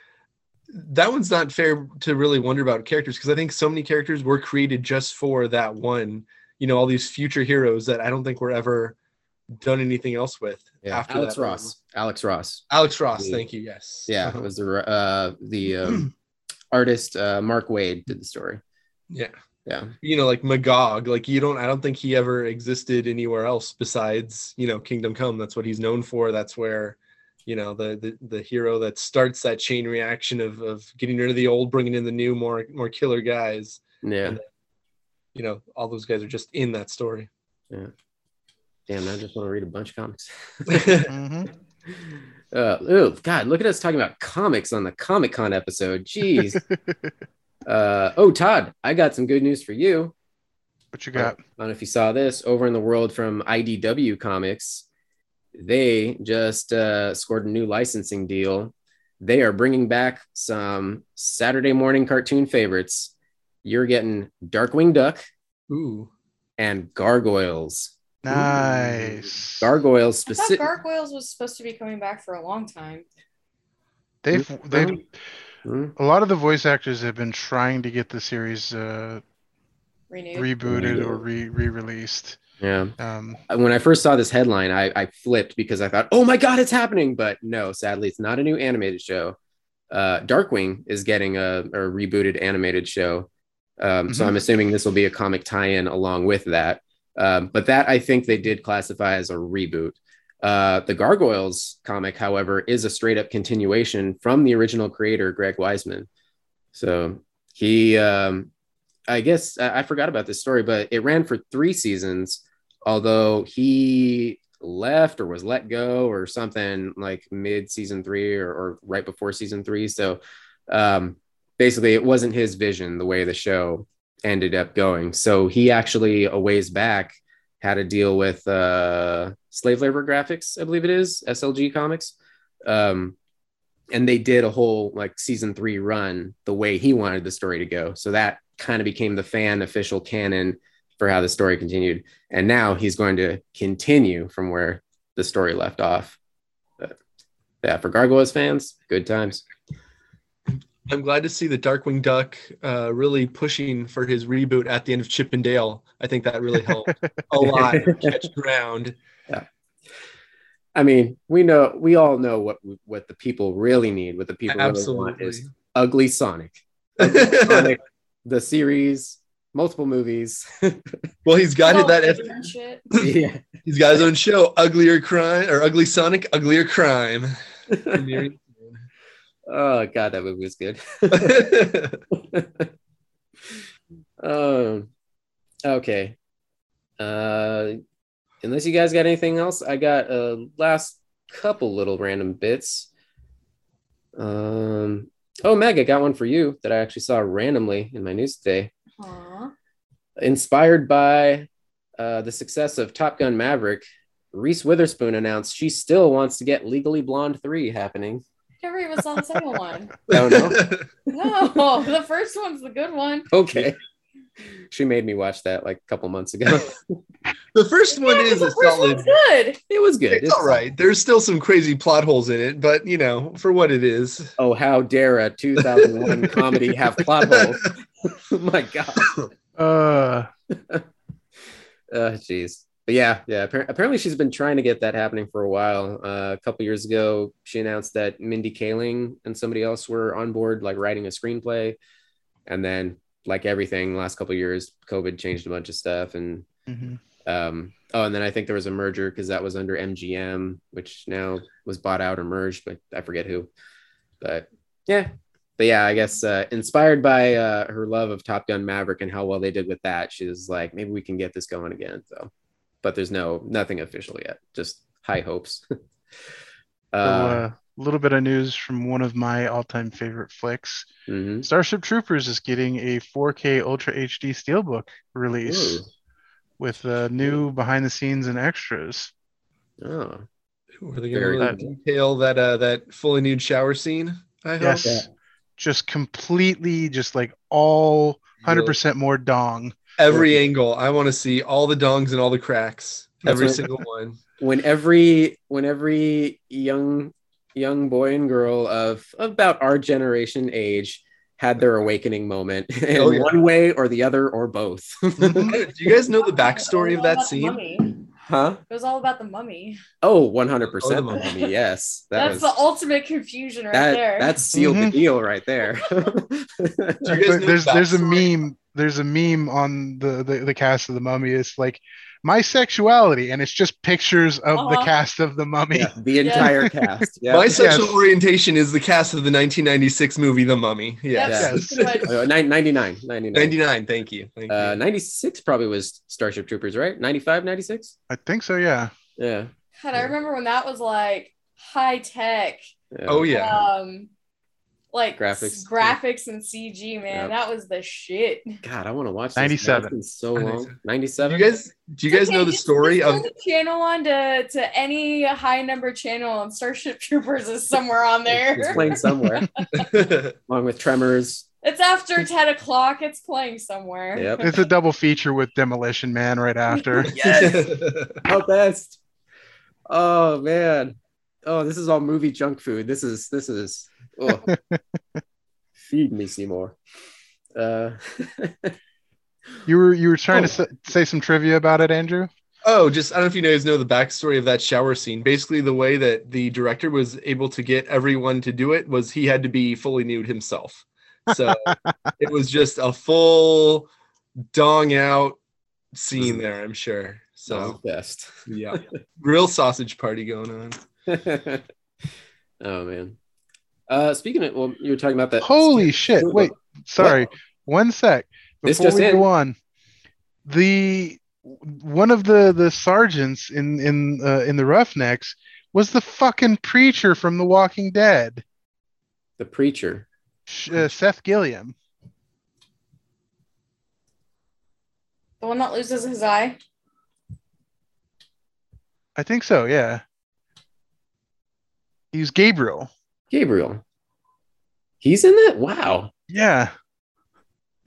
that one's not fair to really wonder about characters because I think so many characters were created just for that one. You know, all these future heroes that I don't think were ever done anything else with. Yeah, after Alex Ross. One. Alex Ross. Alex Ross. The, thank you. Yes. Yeah, it was the uh, the um, artist uh, Mark Waid did the story. Yeah. Yeah. You know, like Magog. Like you don't. I don't think he ever existed anywhere else besides you know Kingdom Come. That's what he's known for. That's where you know the, the the hero that starts that chain reaction of of getting rid of the old bringing in the new more more killer guys. Yeah. And, you know all those guys are just in that story. Yeah. Damn i just want to read a bunch of comics. Mm-hmm. uh, oh god look at us talking about comics on the comic con episode. Jeez. Uh, oh todd i got some good news for you. What you got? I don't know if you saw this. Over in the world from idw comics they just uh, scored a new licensing deal. They are bringing back some Saturday morning cartoon favorites. You're getting Darkwing Duck, ooh, and Gargoyles. Nice. Gargoyles specific. Gargoyles was supposed to be coming back for a long time. They've they've Hmm? a lot of the voice actors have been trying to get the series uh, Renewed. rebooted or re re-released. Yeah. Um, When I first saw this headline, I, I flipped because I thought, oh my God, it's happening. But no, sadly, it's not a new animated show. Uh, Darkwing is getting a, a rebooted animated show. Um, So Mhm. I'm assuming this will be a comic tie in along with that. Um, but that I think they did classify as a reboot. Uh, the Gargoyles comic, however, is a straight up continuation from the original creator, Greg Weisman. So he, um, I guess I, forgot about this story, but it ran for three seasons, although he left or was let go or something like mid season three or, or right before season three. So um, basically, it wasn't his vision the way the show ended up going. So he actually, a ways back, had a deal with uh, Slave Labor Graphics, I believe it is, SLG Comics. Um, and they did a whole like season three run the way he wanted the story to go. So that kind of became the fan official canon for how the story continued. And now he's going to continue from where the story left off. But yeah, for Gargoyles fans, good times. I'm glad to see the Darkwing Duck uh, really pushing for his reboot at the end of Chip and Dale. I think that really helped a lot catch ground. I mean, we know we all know what what the people really need. What the people really want is ugly Sonic. Sonic, the series, multiple movies. well, he's got it that F- yeah. he's got his own show, Uglier Crime or Ugly Sonic, Uglier Crime. oh god, that movie was good. um, okay. Uh, unless you guys got anything else, I got a last couple little random bits. Um, oh, Meg, I got one for you that I actually saw randomly in my news today. Aw. Inspired by uh, the success of Top Gun Maverick, Reese Witherspoon announced she still wants to get Legally Blonde 3 happening. Never even saw the second one. Oh, no? No, the first one's the good one. Okay. She made me watch that like a couple months ago. the first one Yeah, is the first solid. one's good. it was good. It's all right. There's still some crazy plot holes in it, but you know, for what it is. Oh, how dare a 2001 comedy have plot holes? oh my God. uh, Uh, jeez. But yeah, yeah. apparently, she's been trying to get that happening for a while. Uh, a couple years ago, she announced that Mindy Kaling and somebody else were on board, like writing a screenplay. And then, like everything, last couple years, COVID changed a bunch of stuff. And mhm. um, oh, and then I think there was a merger because that was under MGM, which now was bought out or merged, but I forget who. But yeah, but yeah, I guess uh, inspired by uh, her love of Top Gun Maverick and how well they did with that, she was like, maybe we can get this going again. So, but there's no nothing official yet, just high hopes. So, uh, uh, a little bit of news from one of my all-time favorite flicks. mhm. Starship Troopers is getting a 4K Ultra HD Steelbook release Ooh. with uh, new behind-the-scenes and extras. Oh, Were they going to really detail that uh, that fully nude shower scene? I hope. Yes, Yeah. just completely, just like all 100% more dong. Every angle. I want to see all the dongs and all the cracks. That's Every right. single one. when every when every young young boy and girl of about our generation age had their awakening moment in Oh, yeah. one way or the other or both. Do you guys know the backstory of It was all that scene? huh? It was all about the mummy. Oh, 100% Oh, the the mummy. mummy. Yes. That That's was the ultimate confusion right that there. that sealed Mhm. the deal right there. Do you guys know there's the there's a meme there's a meme on the, the the cast of the mummy it's like my sexuality and it's just pictures of the Uh-huh. cast of the mummy Yeah, the entire cast. Yeah. My sexual Yes. orientation is the cast of the 1996 movie The Mummy. Yes. That's pretty much- Uh, 99, 99. 99. Thank you. Thank. Uh, 96 probably was Starship Troopers, right? 95, 96? i think so yeah Yeah. God, I remember when that was like high tech. yeah. oh yeah. Um, like Graphics. s- graphics and CG, man. Yep. That was the shit. God, I want to watch this. 97. It's been so long. 97. do you guys do you guys know the story just of the channel on to, to any high number channel and Starship Troopers is somewhere on there. It's playing somewhere, along with Tremors. It's after 10 o'clock. It's playing somewhere. Yep. it's a double feature with demolition man right after Yes. How oh, best. Oh man. Oh, this is all movie junk food. This is this is Ugh. Feed me, Seymour. Uh, You were you were trying Oh. to say some trivia about it, Andrew. Oh, just I don't know if you guys know the backstory of that shower scene. Basically, the way that the director was able to get everyone to do it was he had to be fully nude himself. So it was just a full dong out scene there, I'm sure. so So best. yeah, real sausage party going on. oh man. Uh, speaking of, well, you were talking about that. Holy shit! Wait, sorry, one sec. This Before just we in. go on, the one of the the sergeants in in uh, in the Roughnecks was the fucking preacher from The Walking Dead, The preacher. Uh, Seth Gilliam. The one that loses his eye. I think so. Yeah, he's Gabriel. Gabriel. He's in that? Wow. Yeah,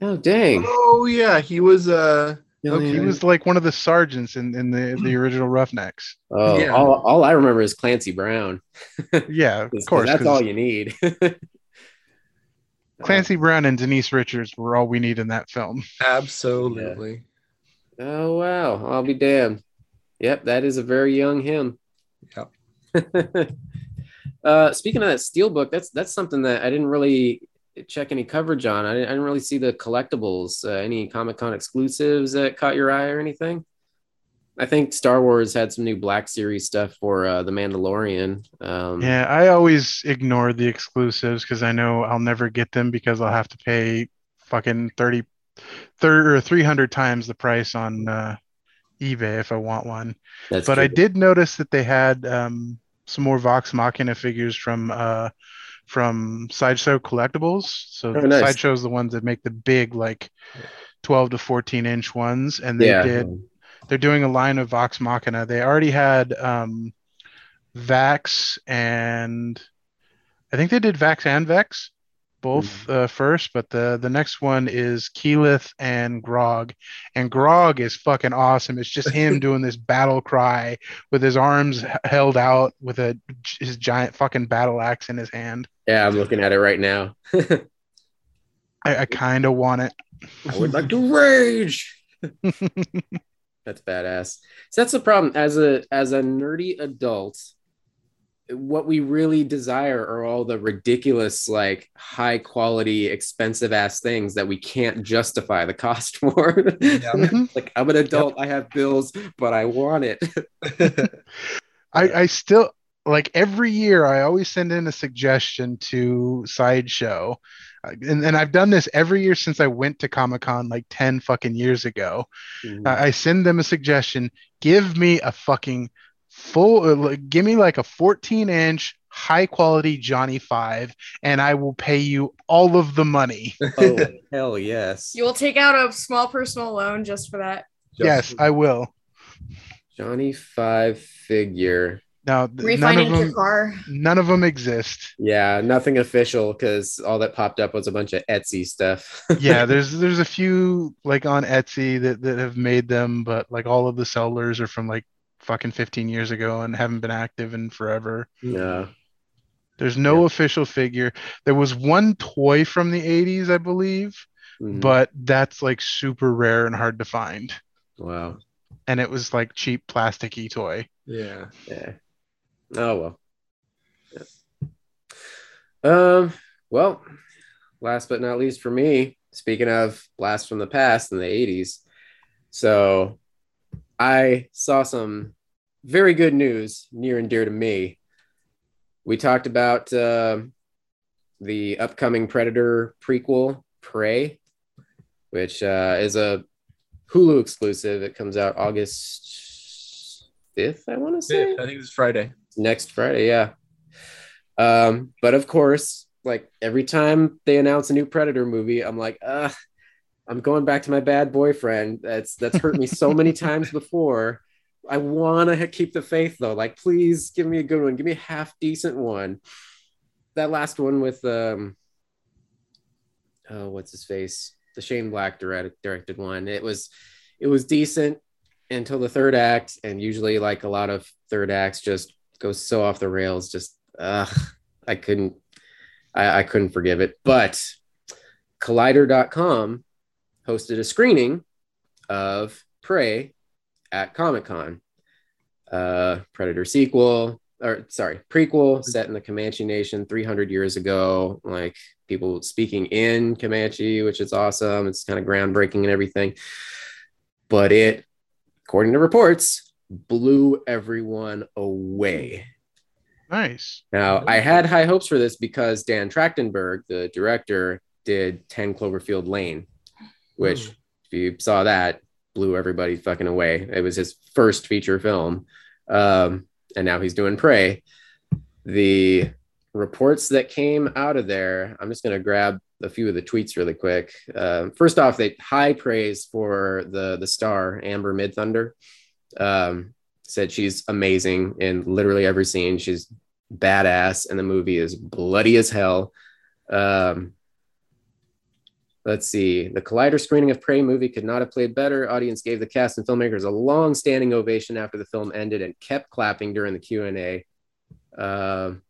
Oh dang. Oh yeah, he was uh Okay. he was like one of the sergeants in in the the original Roughnecks. Oh, Yeah. all, all I remember is Clancy Brown. Yeah, of 'Cause course. That's all you need. Clancy Brown and Denise Richards were all we need in that film. absolutely. Oh wow, I'll be damned. Yep, that is a very young him. Yep. uh, speaking of that steelbook, that's that's something that I didn't really check any coverage on. I didn't, I didn't really see the collectibles, uh, any Comic Con exclusives that caught your eye or anything. I think Star Wars had some new Black Series stuff for uh, the Mandalorian. Um, Yeah, I always ignore the exclusives because I know I'll never get them because I'll have to pay fucking 30, 30 or 300 times the price on uh, eBay if I want one. but I did notice that they had um, some more Vox Machina figures from uh, from Sideshow Collectibles. So Oh, nice. Sideshow's the ones that make the big like 12 to 14 inch ones, and they yeah. did they're doing a line of Vox Machina. They already had um, Vax and I think they did Vax and Vex both uh, first, but the the next one is Keyleth and Grog, and Grog is fucking awesome. It's just him doing this battle cry with his arms held out with a his giant fucking battle axe in his hand. Yeah, I'm looking at it right now. I, I kind of want it. I would like to rage. That's badass. So that's the problem as a as a nerdy adult. What we really desire are all the ridiculous, like high quality, expensive ass things that we can't justify the cost for. Mhm. like I'm an adult, I have bills, but I want it. I, I still like every year I always send in a suggestion to Sideshow. Uh, And, and I've done this every year since I went to Comic Con like 10 fucking years ago. I I send them a suggestion. Give me a fucking full, uh, like, give me like a 14 inch high quality Johnny Five, and I will pay you all of the money. oh hell yes. You will take out a small personal loan just for that. yes, I will. Johnny Five figure. Now, th- none of your them, car. none of them exist. Yeah, nothing official because all that popped up was a bunch of Etsy stuff. yeah there's there's a few like on etsy that, that have made them but like all of the sellers are from like fucking 15 years ago and haven't been active in forever yeah. there's no Yeah. official figure there was one toy from the 80s i believe Mhm. but that's like super rare and hard to find wow. and it was like cheap plasticky toy yeah. Yeah. Oh well. Yeah. Um. Well, last but not least for me, speaking of blast from the past in the '80s, so I saw some very good news near and dear to me. We talked about uh, the upcoming Predator prequel, Prey, which uh, is a Hulu exclusive. It comes out August 5th, I want to say I think it's Friday. next Friday, yeah. Um, but of course, like every time they announce a new Predator movie, I'm like, uh, I'm going back to my bad boyfriend. That's that's hurt me so many times before. I want to keep the faith though. Like, please give me a good one. Give me a half decent one. That last one with um, oh, what's his face? The Shane Black direct, directed one. It was, it was decent until the third act, and usually like a lot of third acts just goes so off the rails. Just, uh, I couldn't, I, I couldn't forgive it. But Collider.com hosted a screening of Prey at Comic Con. Uh, Predator sequel, or sorry, prequel set in the Comanche Nation 300 years ago. Like people speaking in Comanche, which is awesome. It's kind of groundbreaking and everything. But it, according to reports, blew everyone away. Nice. Now, I had high hopes for this because Dan Trachtenberg, the director, did 10 Cloverfield Lane, which, Hmm. if you saw that, blew everybody fucking away. It was his first feature film. Um, and now he's doing Prey. The reports that came out of there, I'm just going to grab a few of the tweets really quick. Um, first off, they high praise for the the star Amber Midthunder. Um, said she's amazing in literally every scene. She's badass, and the movie is bloody as hell. Um, let's see. The Collider screening of Prey movie could not have played better. Audience gave the cast and filmmakers a long standing ovation after the film ended and kept clapping during the Q and A. Um,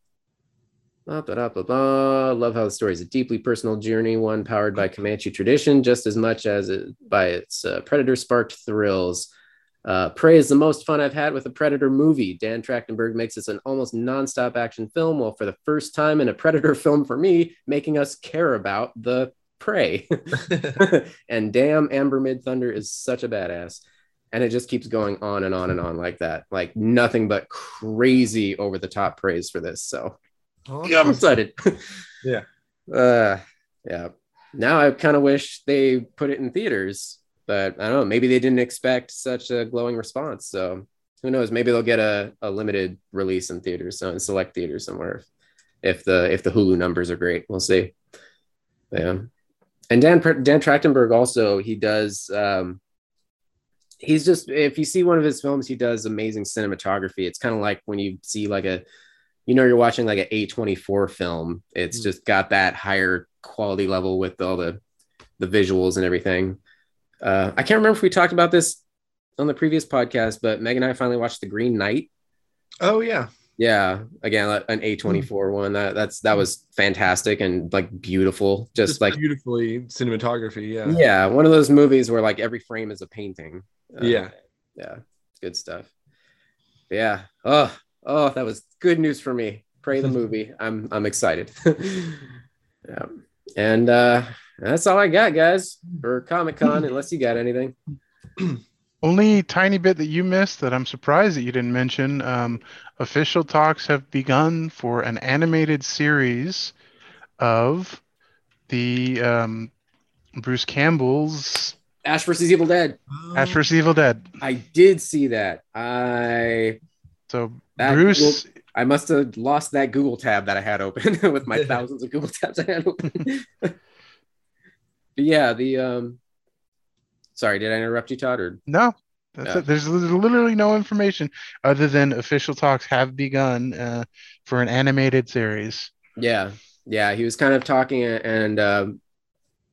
blah, blah, blah. Love how the story is a deeply personal journey, one powered by Comanche tradition just as much as it, by its uh, predator sparked thrills. Uh, Prey is the most fun I've had with a Predator movie. Dan Trachtenberg makes this an almost nonstop action film, while for the first time in a Predator film for me, making us care about the prey. and damn, Amber Midthunder is such a badass. And it just keeps going on and on and on like that. Like nothing but crazy over the top praise for this. So yeah, I'm excited. Yeah. Uh, yeah. Now I kind of wish they put it in theaters, but I don't know. Maybe they didn't expect such a glowing response. So who knows? Maybe they'll get a, a limited release in theaters, so in select theaters somewhere. If the if the Hulu numbers are great, we'll see. Yeah. And Dan Dan Trachtenberg also he does. Um, he's just if you see one of his films, he does amazing cinematography. It's kind of like when you see like a you know you're watching like an A24 film. It's Mm. just got that higher quality level with all the the visuals and everything. Uh, I can't remember if we talked about this on the previous podcast, but Meg and I finally watched The Green Knight. Oh yeah. Yeah, again, an A24 one. That that's that was fantastic and like beautiful. Just, Just like beautifully cinematography. Yeah. yeah, one of those movies where like every frame is a painting. Uh, Yeah. yeah, good stuff. Yeah. Oh, oh, that was good news for me. Prey the movie. I'm I'm excited. yeah. And uh that's all I got, guys, for Comic Con, unless you got anything. Only tiny bit that you missed that I'm surprised that you didn't mention. Um, official talks have begun for an animated series of the um, Bruce Campbell's Ash versus Evil Dead. Ash vs. Evil Dead. I did see that. I So That Bruce, I must have lost that Google tab that I had open with my thousands of Google tabs I had open. but yeah, the um sorry, did I interrupt you, Todd? Or no, that's Yeah. it. There's literally no information other than official talks have begun uh, for an animated series. yeah, yeah, he was kind of talking and um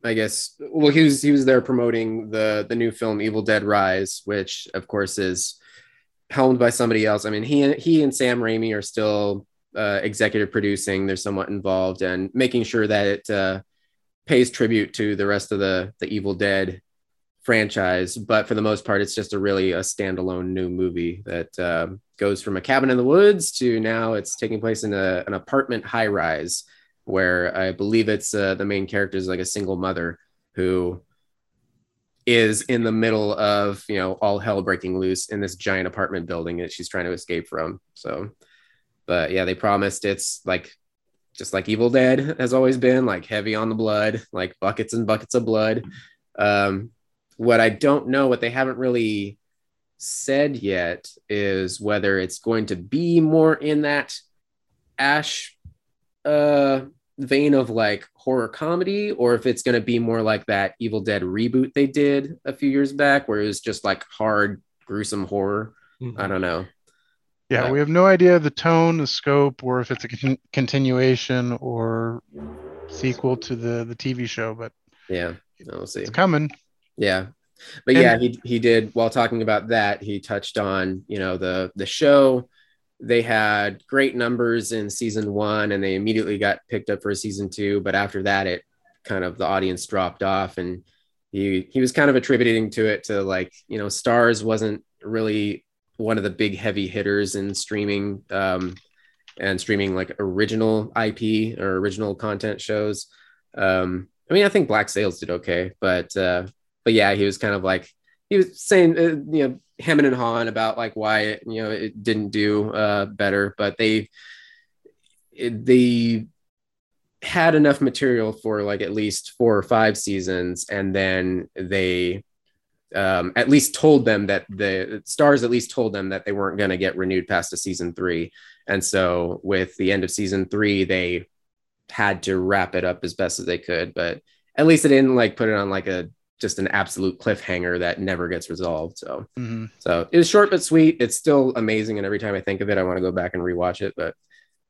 I guess well he was he was there promoting the the new film Evil Dead Rise, which of course is helmed by somebody else. I mean, he he and Sam Raimi are still uh, executive producing. They're somewhat involved and making sure that it uh, pays tribute to the rest of the the Evil Dead franchise. But for the most part, it's just a really a standalone new movie that uh, goes from a cabin in the woods to now it's taking place in a, an apartment high rise where I believe it's uh, the main character is like a single mother who is in the middle of you know all hell breaking loose in this giant apartment building that she's trying to escape from. So, but yeah, they promised it's like just like Evil Dead has always been, like heavy on the blood, like buckets and buckets of blood. Um, what I don't know, what they haven't really said yet, is whether it's going to be more in that Ash uh vein of like horror comedy or if it's going to be more like that Evil Dead reboot they did a few years back where it was just like hard gruesome horror. Mhm. I don't know. Yeah, Uh, we have no idea the tone, the scope, or if it's a con- continuation or sequel to the the TV show, but Yeah, we'll see. it's coming. Yeah. But And- yeah, he he did while talking about that, he touched on, you know, the the show they had great numbers in season one and they immediately got picked up for season two. But after that, it kind of the audience dropped off and he he was kind of attributing to it to like, you know, Starz wasn't really one of the big heavy hitters in streaming um, and streaming like original IP or original content shows. Um, I mean, I think Black Sails did okay, but uh, but yeah, he was kind of like he was saying, uh, you know, hemming and hawing about like why it, you know it didn't do uh, better, but they it, they had enough material for like at least four or five seasons, and then they um, at least told them that the Starz at least told them that they weren't going to get renewed past a season three, and so with the end of season three, they had to wrap it up as best as they could, but at least they didn't like put it on like a just an absolute cliffhanger that never gets resolved. So, hmm so it was short but sweet. It's still amazing, and every time I think of it, I want to go back and rewatch it. But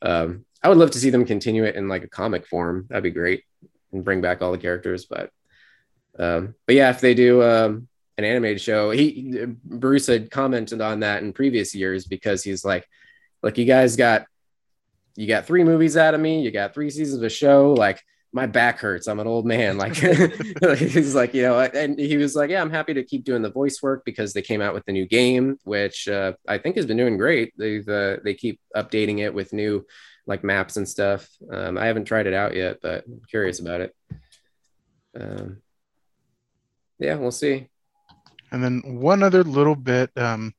um, I would love to see them continue it in like a comic form. That'd be great, and bring back all the characters. But um, but yeah, if they do um, an animated show, he Bruce had commented on that in previous years because he's like, look, you guys got you got three movies out of me, you got three seasons of a show, like my back hurts. I'm an old man. Like he's like, you know, and he was like, yeah, I'm happy to keep doing the voice work because they came out with the new game, which uh, I think has been doing great. They've uh, they keep updating it with new like maps and stuff. Um, I haven't tried it out yet, but I'm curious about it. Um, yeah, we'll see. And then one other little bit, um,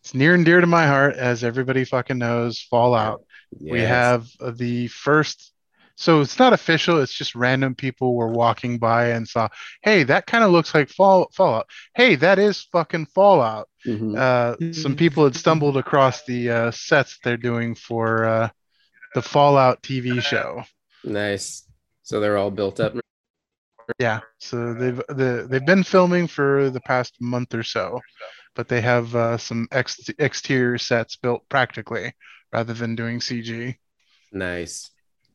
it's near and dear to my heart, as everybody fucking knows, Fallout. We have the first. So it's not official. It's just random people were walking by and saw, hey, that kind of looks like Fall Fallout. Hey, that is fucking Fallout. Mhm. Uh, some people had stumbled across the uh, sets they're doing for uh, the Fallout TV show. nice. So they're all built up. Yeah, so they've the, they've been filming for the past month or so, but they have uh, some ex- exterior sets built practically rather than doing CG. Nice.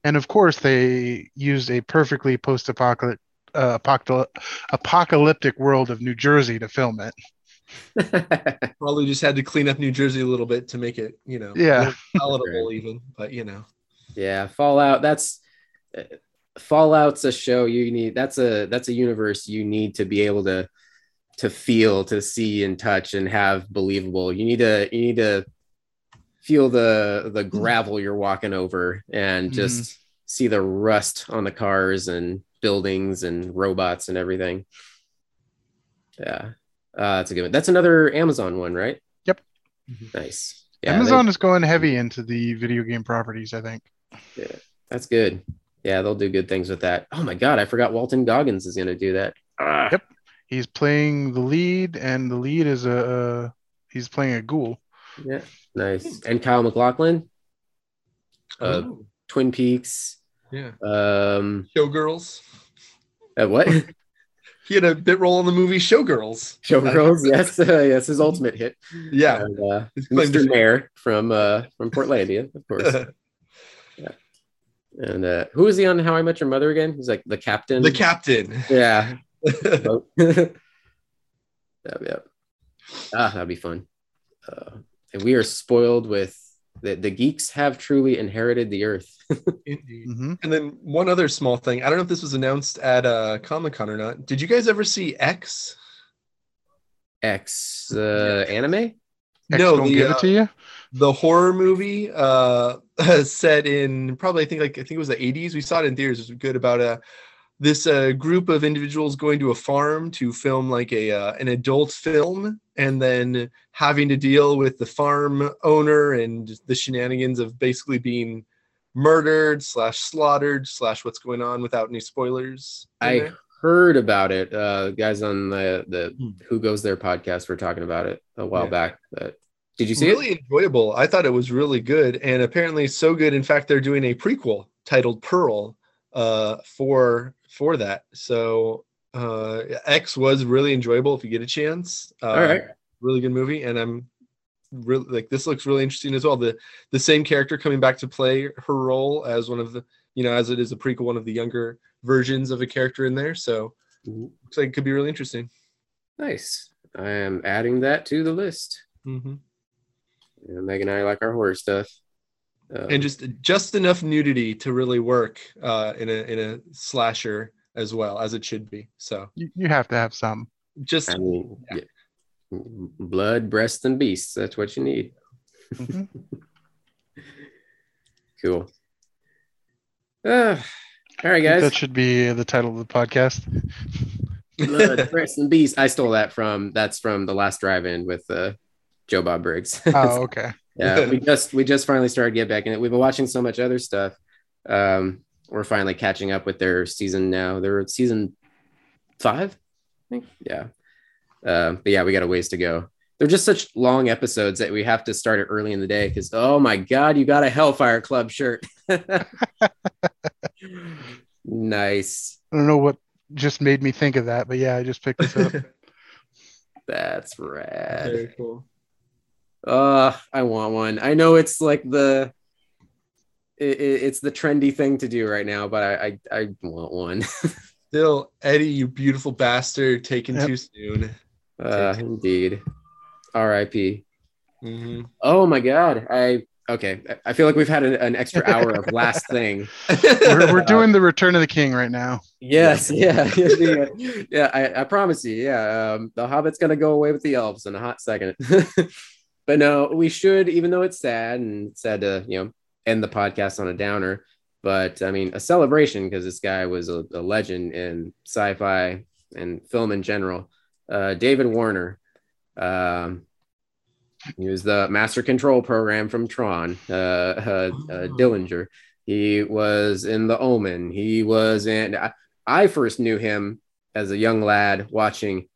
And of course, they used a perfectly post-apocalyptic uh, apocalyp- apocalyptic world of New Jersey to film it. Probably just had to clean up New Jersey a little bit to make it, you know, Yeah. more palatable even. But you know, yeah, Fallout. That's uh, Fallout's a show you need. That's a that's a universe you need to be able to to feel, to see, and touch, and have believable. You need to you need to feel the the gravel you're walking over, and just see the rust on the cars and buildings and robots and everything. Yeah, uh, that's a good one. That's another Amazon one, right? Yep. Nice. Yeah, they- Amazon is going heavy into the video game properties, I think. Yeah, That's good. Yeah, they'll do good things with that. Oh my god, I forgot Walton Goggins is going to do that. Ah, Yep. He's playing the lead, and the lead is a uh, he's playing a ghoul. Yeah, nice. And Kyle MacLachlan, uh, Oh, Twin Peaks. yeah, Um, Showgirls. uh, what? He had a bit role in the movie Showgirls. Showgirls. yes, uh, yes, his ultimate hit. Yeah, And, uh, his claim to Mr. fame. Mayor from uh, from Portlandia, of course. Yeah. And uh, who is he on How I Met Your Mother again? He's like the captain. the captain. Yeah. yeah, yeah. Ah, that'd be fun. Uh, and we are spoiled with the, the geeks have truly inherited the earth. Indeed. hmm And then one other small thing. I don't know if this was announced at uh, Comic Con or not. Did you guys ever see X? X uh, anime? X No, don't the, give uh, it to you. the horror movie uh set in probably I think like I think it was the 80s. We saw it in theaters. It was good about uh this uh, group of individuals going to a farm to film like a uh, an adult film and then having to deal with the farm owner and the shenanigans of basically being murdered slash slaughtered slash what's going on without any spoilers I there. heard about it. Uh, guys on the the Hmm. Who Goes There podcast were talking about it a while Yeah. back. But did you see really it? Was really enjoyable. I thought it was really good, and apparently so good. In fact, they're doing a prequel titled Pearl uh, for for that. So uh, X was really enjoyable if you get a chance. Uh, All right. really good movie, and I'm really like this looks really interesting as well. The the same character coming back to play her role as one of the you know as it is a prequel, one of the younger versions of a character in there. So looks like it could be really interesting. Nice. I am adding that to the list. Mm-hmm. Yeah, Meg and I like our horror stuff. Uh, and just just enough nudity to really work uh, in a in a slasher as well as it should be. So You, you have to have some. just I mean, yeah. blood, breasts, and beasts. That's what you need. Mhm. Cool. Uh, all right, guys. That should be the title of the podcast. Blood, breasts, and beasts. I stole that from. That's from the last drive-in with uh, Joe Bob Briggs. Oh, okay. Yeah, we just we just finally started get back in it. We've been watching so much other stuff. Um, we're finally catching up with their season now. They're season five, I think. Yeah. Um, but yeah, we got a ways to go. They're just such long episodes that we have to start it early in the day because oh my god, you got a Hellfire Club shirt. nice. I don't know what just made me think of that, but yeah, I just picked this up. That's rad. very cool. Uh, I want one. I know it's like the it, it- it's the trendy thing to do right now, but I I, I want one. Still, Eddie, you beautiful bastard, taken Yep. too soon. uh, indeed. R.I.P. hmm Oh my God. I okay. I- I feel like we've had an, an extra hour of last thing. we're, we're doing the Return of the King right now. Yes, yeah, yeah. yeah, I, I promise you. Yeah, um, the Hobbit's gonna go away with the elves in a hot second. But no, we should, even though it's sad and sad to you know end the podcast on a downer. But I mean, a celebration because this guy was a, a legend in sci-fi and film in general. Uh, David Warner. Um, he was the master control program from Tron, uh, uh, uh, Dillinger. He was in The Omen. He was in. I, I first knew him as a young lad watching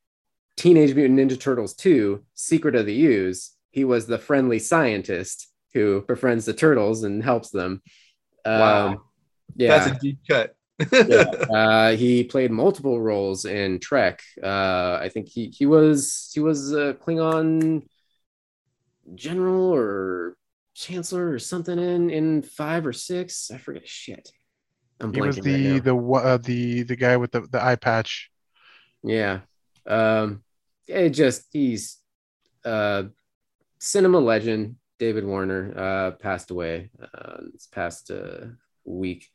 Teenage Mutant Ninja Turtles 2 Secret of the Ooze. He was the friendly scientist who befriends the turtles and helps them. Um, Wow. Yeah. That's a deep cut. uh, he played multiple roles in Trek. Uh, I think he he was he was a Klingon general or chancellor or something in in five or six. I forget shit. I'm He was the right the uh, the the guy with the, the eye patch. Yeah. Um, it just he's uh cinema legend David Warner uh passed away uh this past uh week.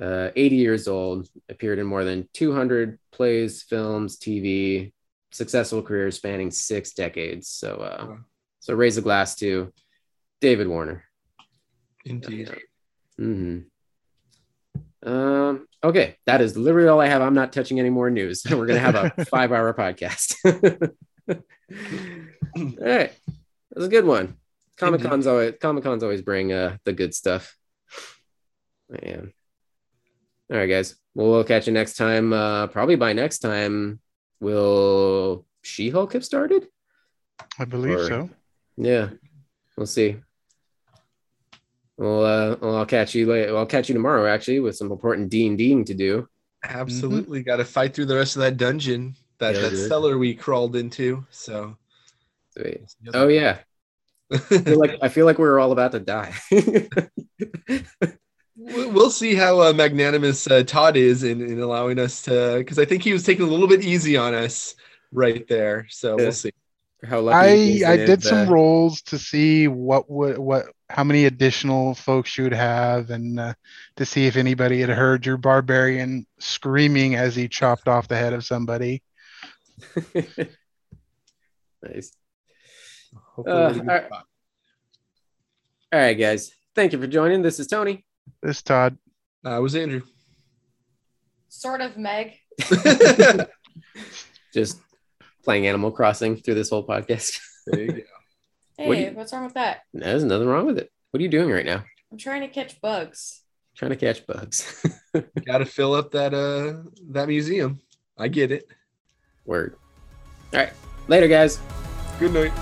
Uh 80 years old, appeared in more than 200 plays, films, TV, successful career spanning 6 decades. So uh so raise a glass to David Warner. Indeed. hmm Um, okay, that is literally all I have. I'm not touching any more news. We're gonna have a five hour podcast. all right. That was a good one. Comic Con's always Comic Con's always bring uh the good stuff. Man. All right, guys. Well, we'll catch you next time. Uh probably by next time, will She-Hulk have started? I believe Or- so. Yeah, we'll see. Well, uh, well, I'll catch you later. I'll catch you tomorrow, actually, with some important D and Ding to do. Absolutely. Got to fight through the rest of that dungeon, that, Yeah, that dude. cellar we crawled into. So, Sweet. Oh yeah, I feel like I feel like we're all about to die. We- we'll see how uh, magnanimous uh, Todd is in, in allowing us to, because I think he was taking a little bit easy on us right there. So Yeah. we'll see. How lucky I I did is, some rolls to see what would what how many additional folks you would have and uh, to see if anybody had heard your barbarian screaming as he chopped off the head of somebody. nice. Hopefully Uh, all, right. all right, guys. Thank you for joining. This is Tony. This is Todd. Uh, it was Andrew. Sort of Meg. Just playing Animal Crossing through this whole podcast. There you go. Hey, What you- what's wrong with that? There's nothing wrong with it. What are you doing right now? I'm trying to catch bugs. Trying to catch bugs. Got to fill up that uh that museum. I get it. Word. All right. Later, guys. Good night.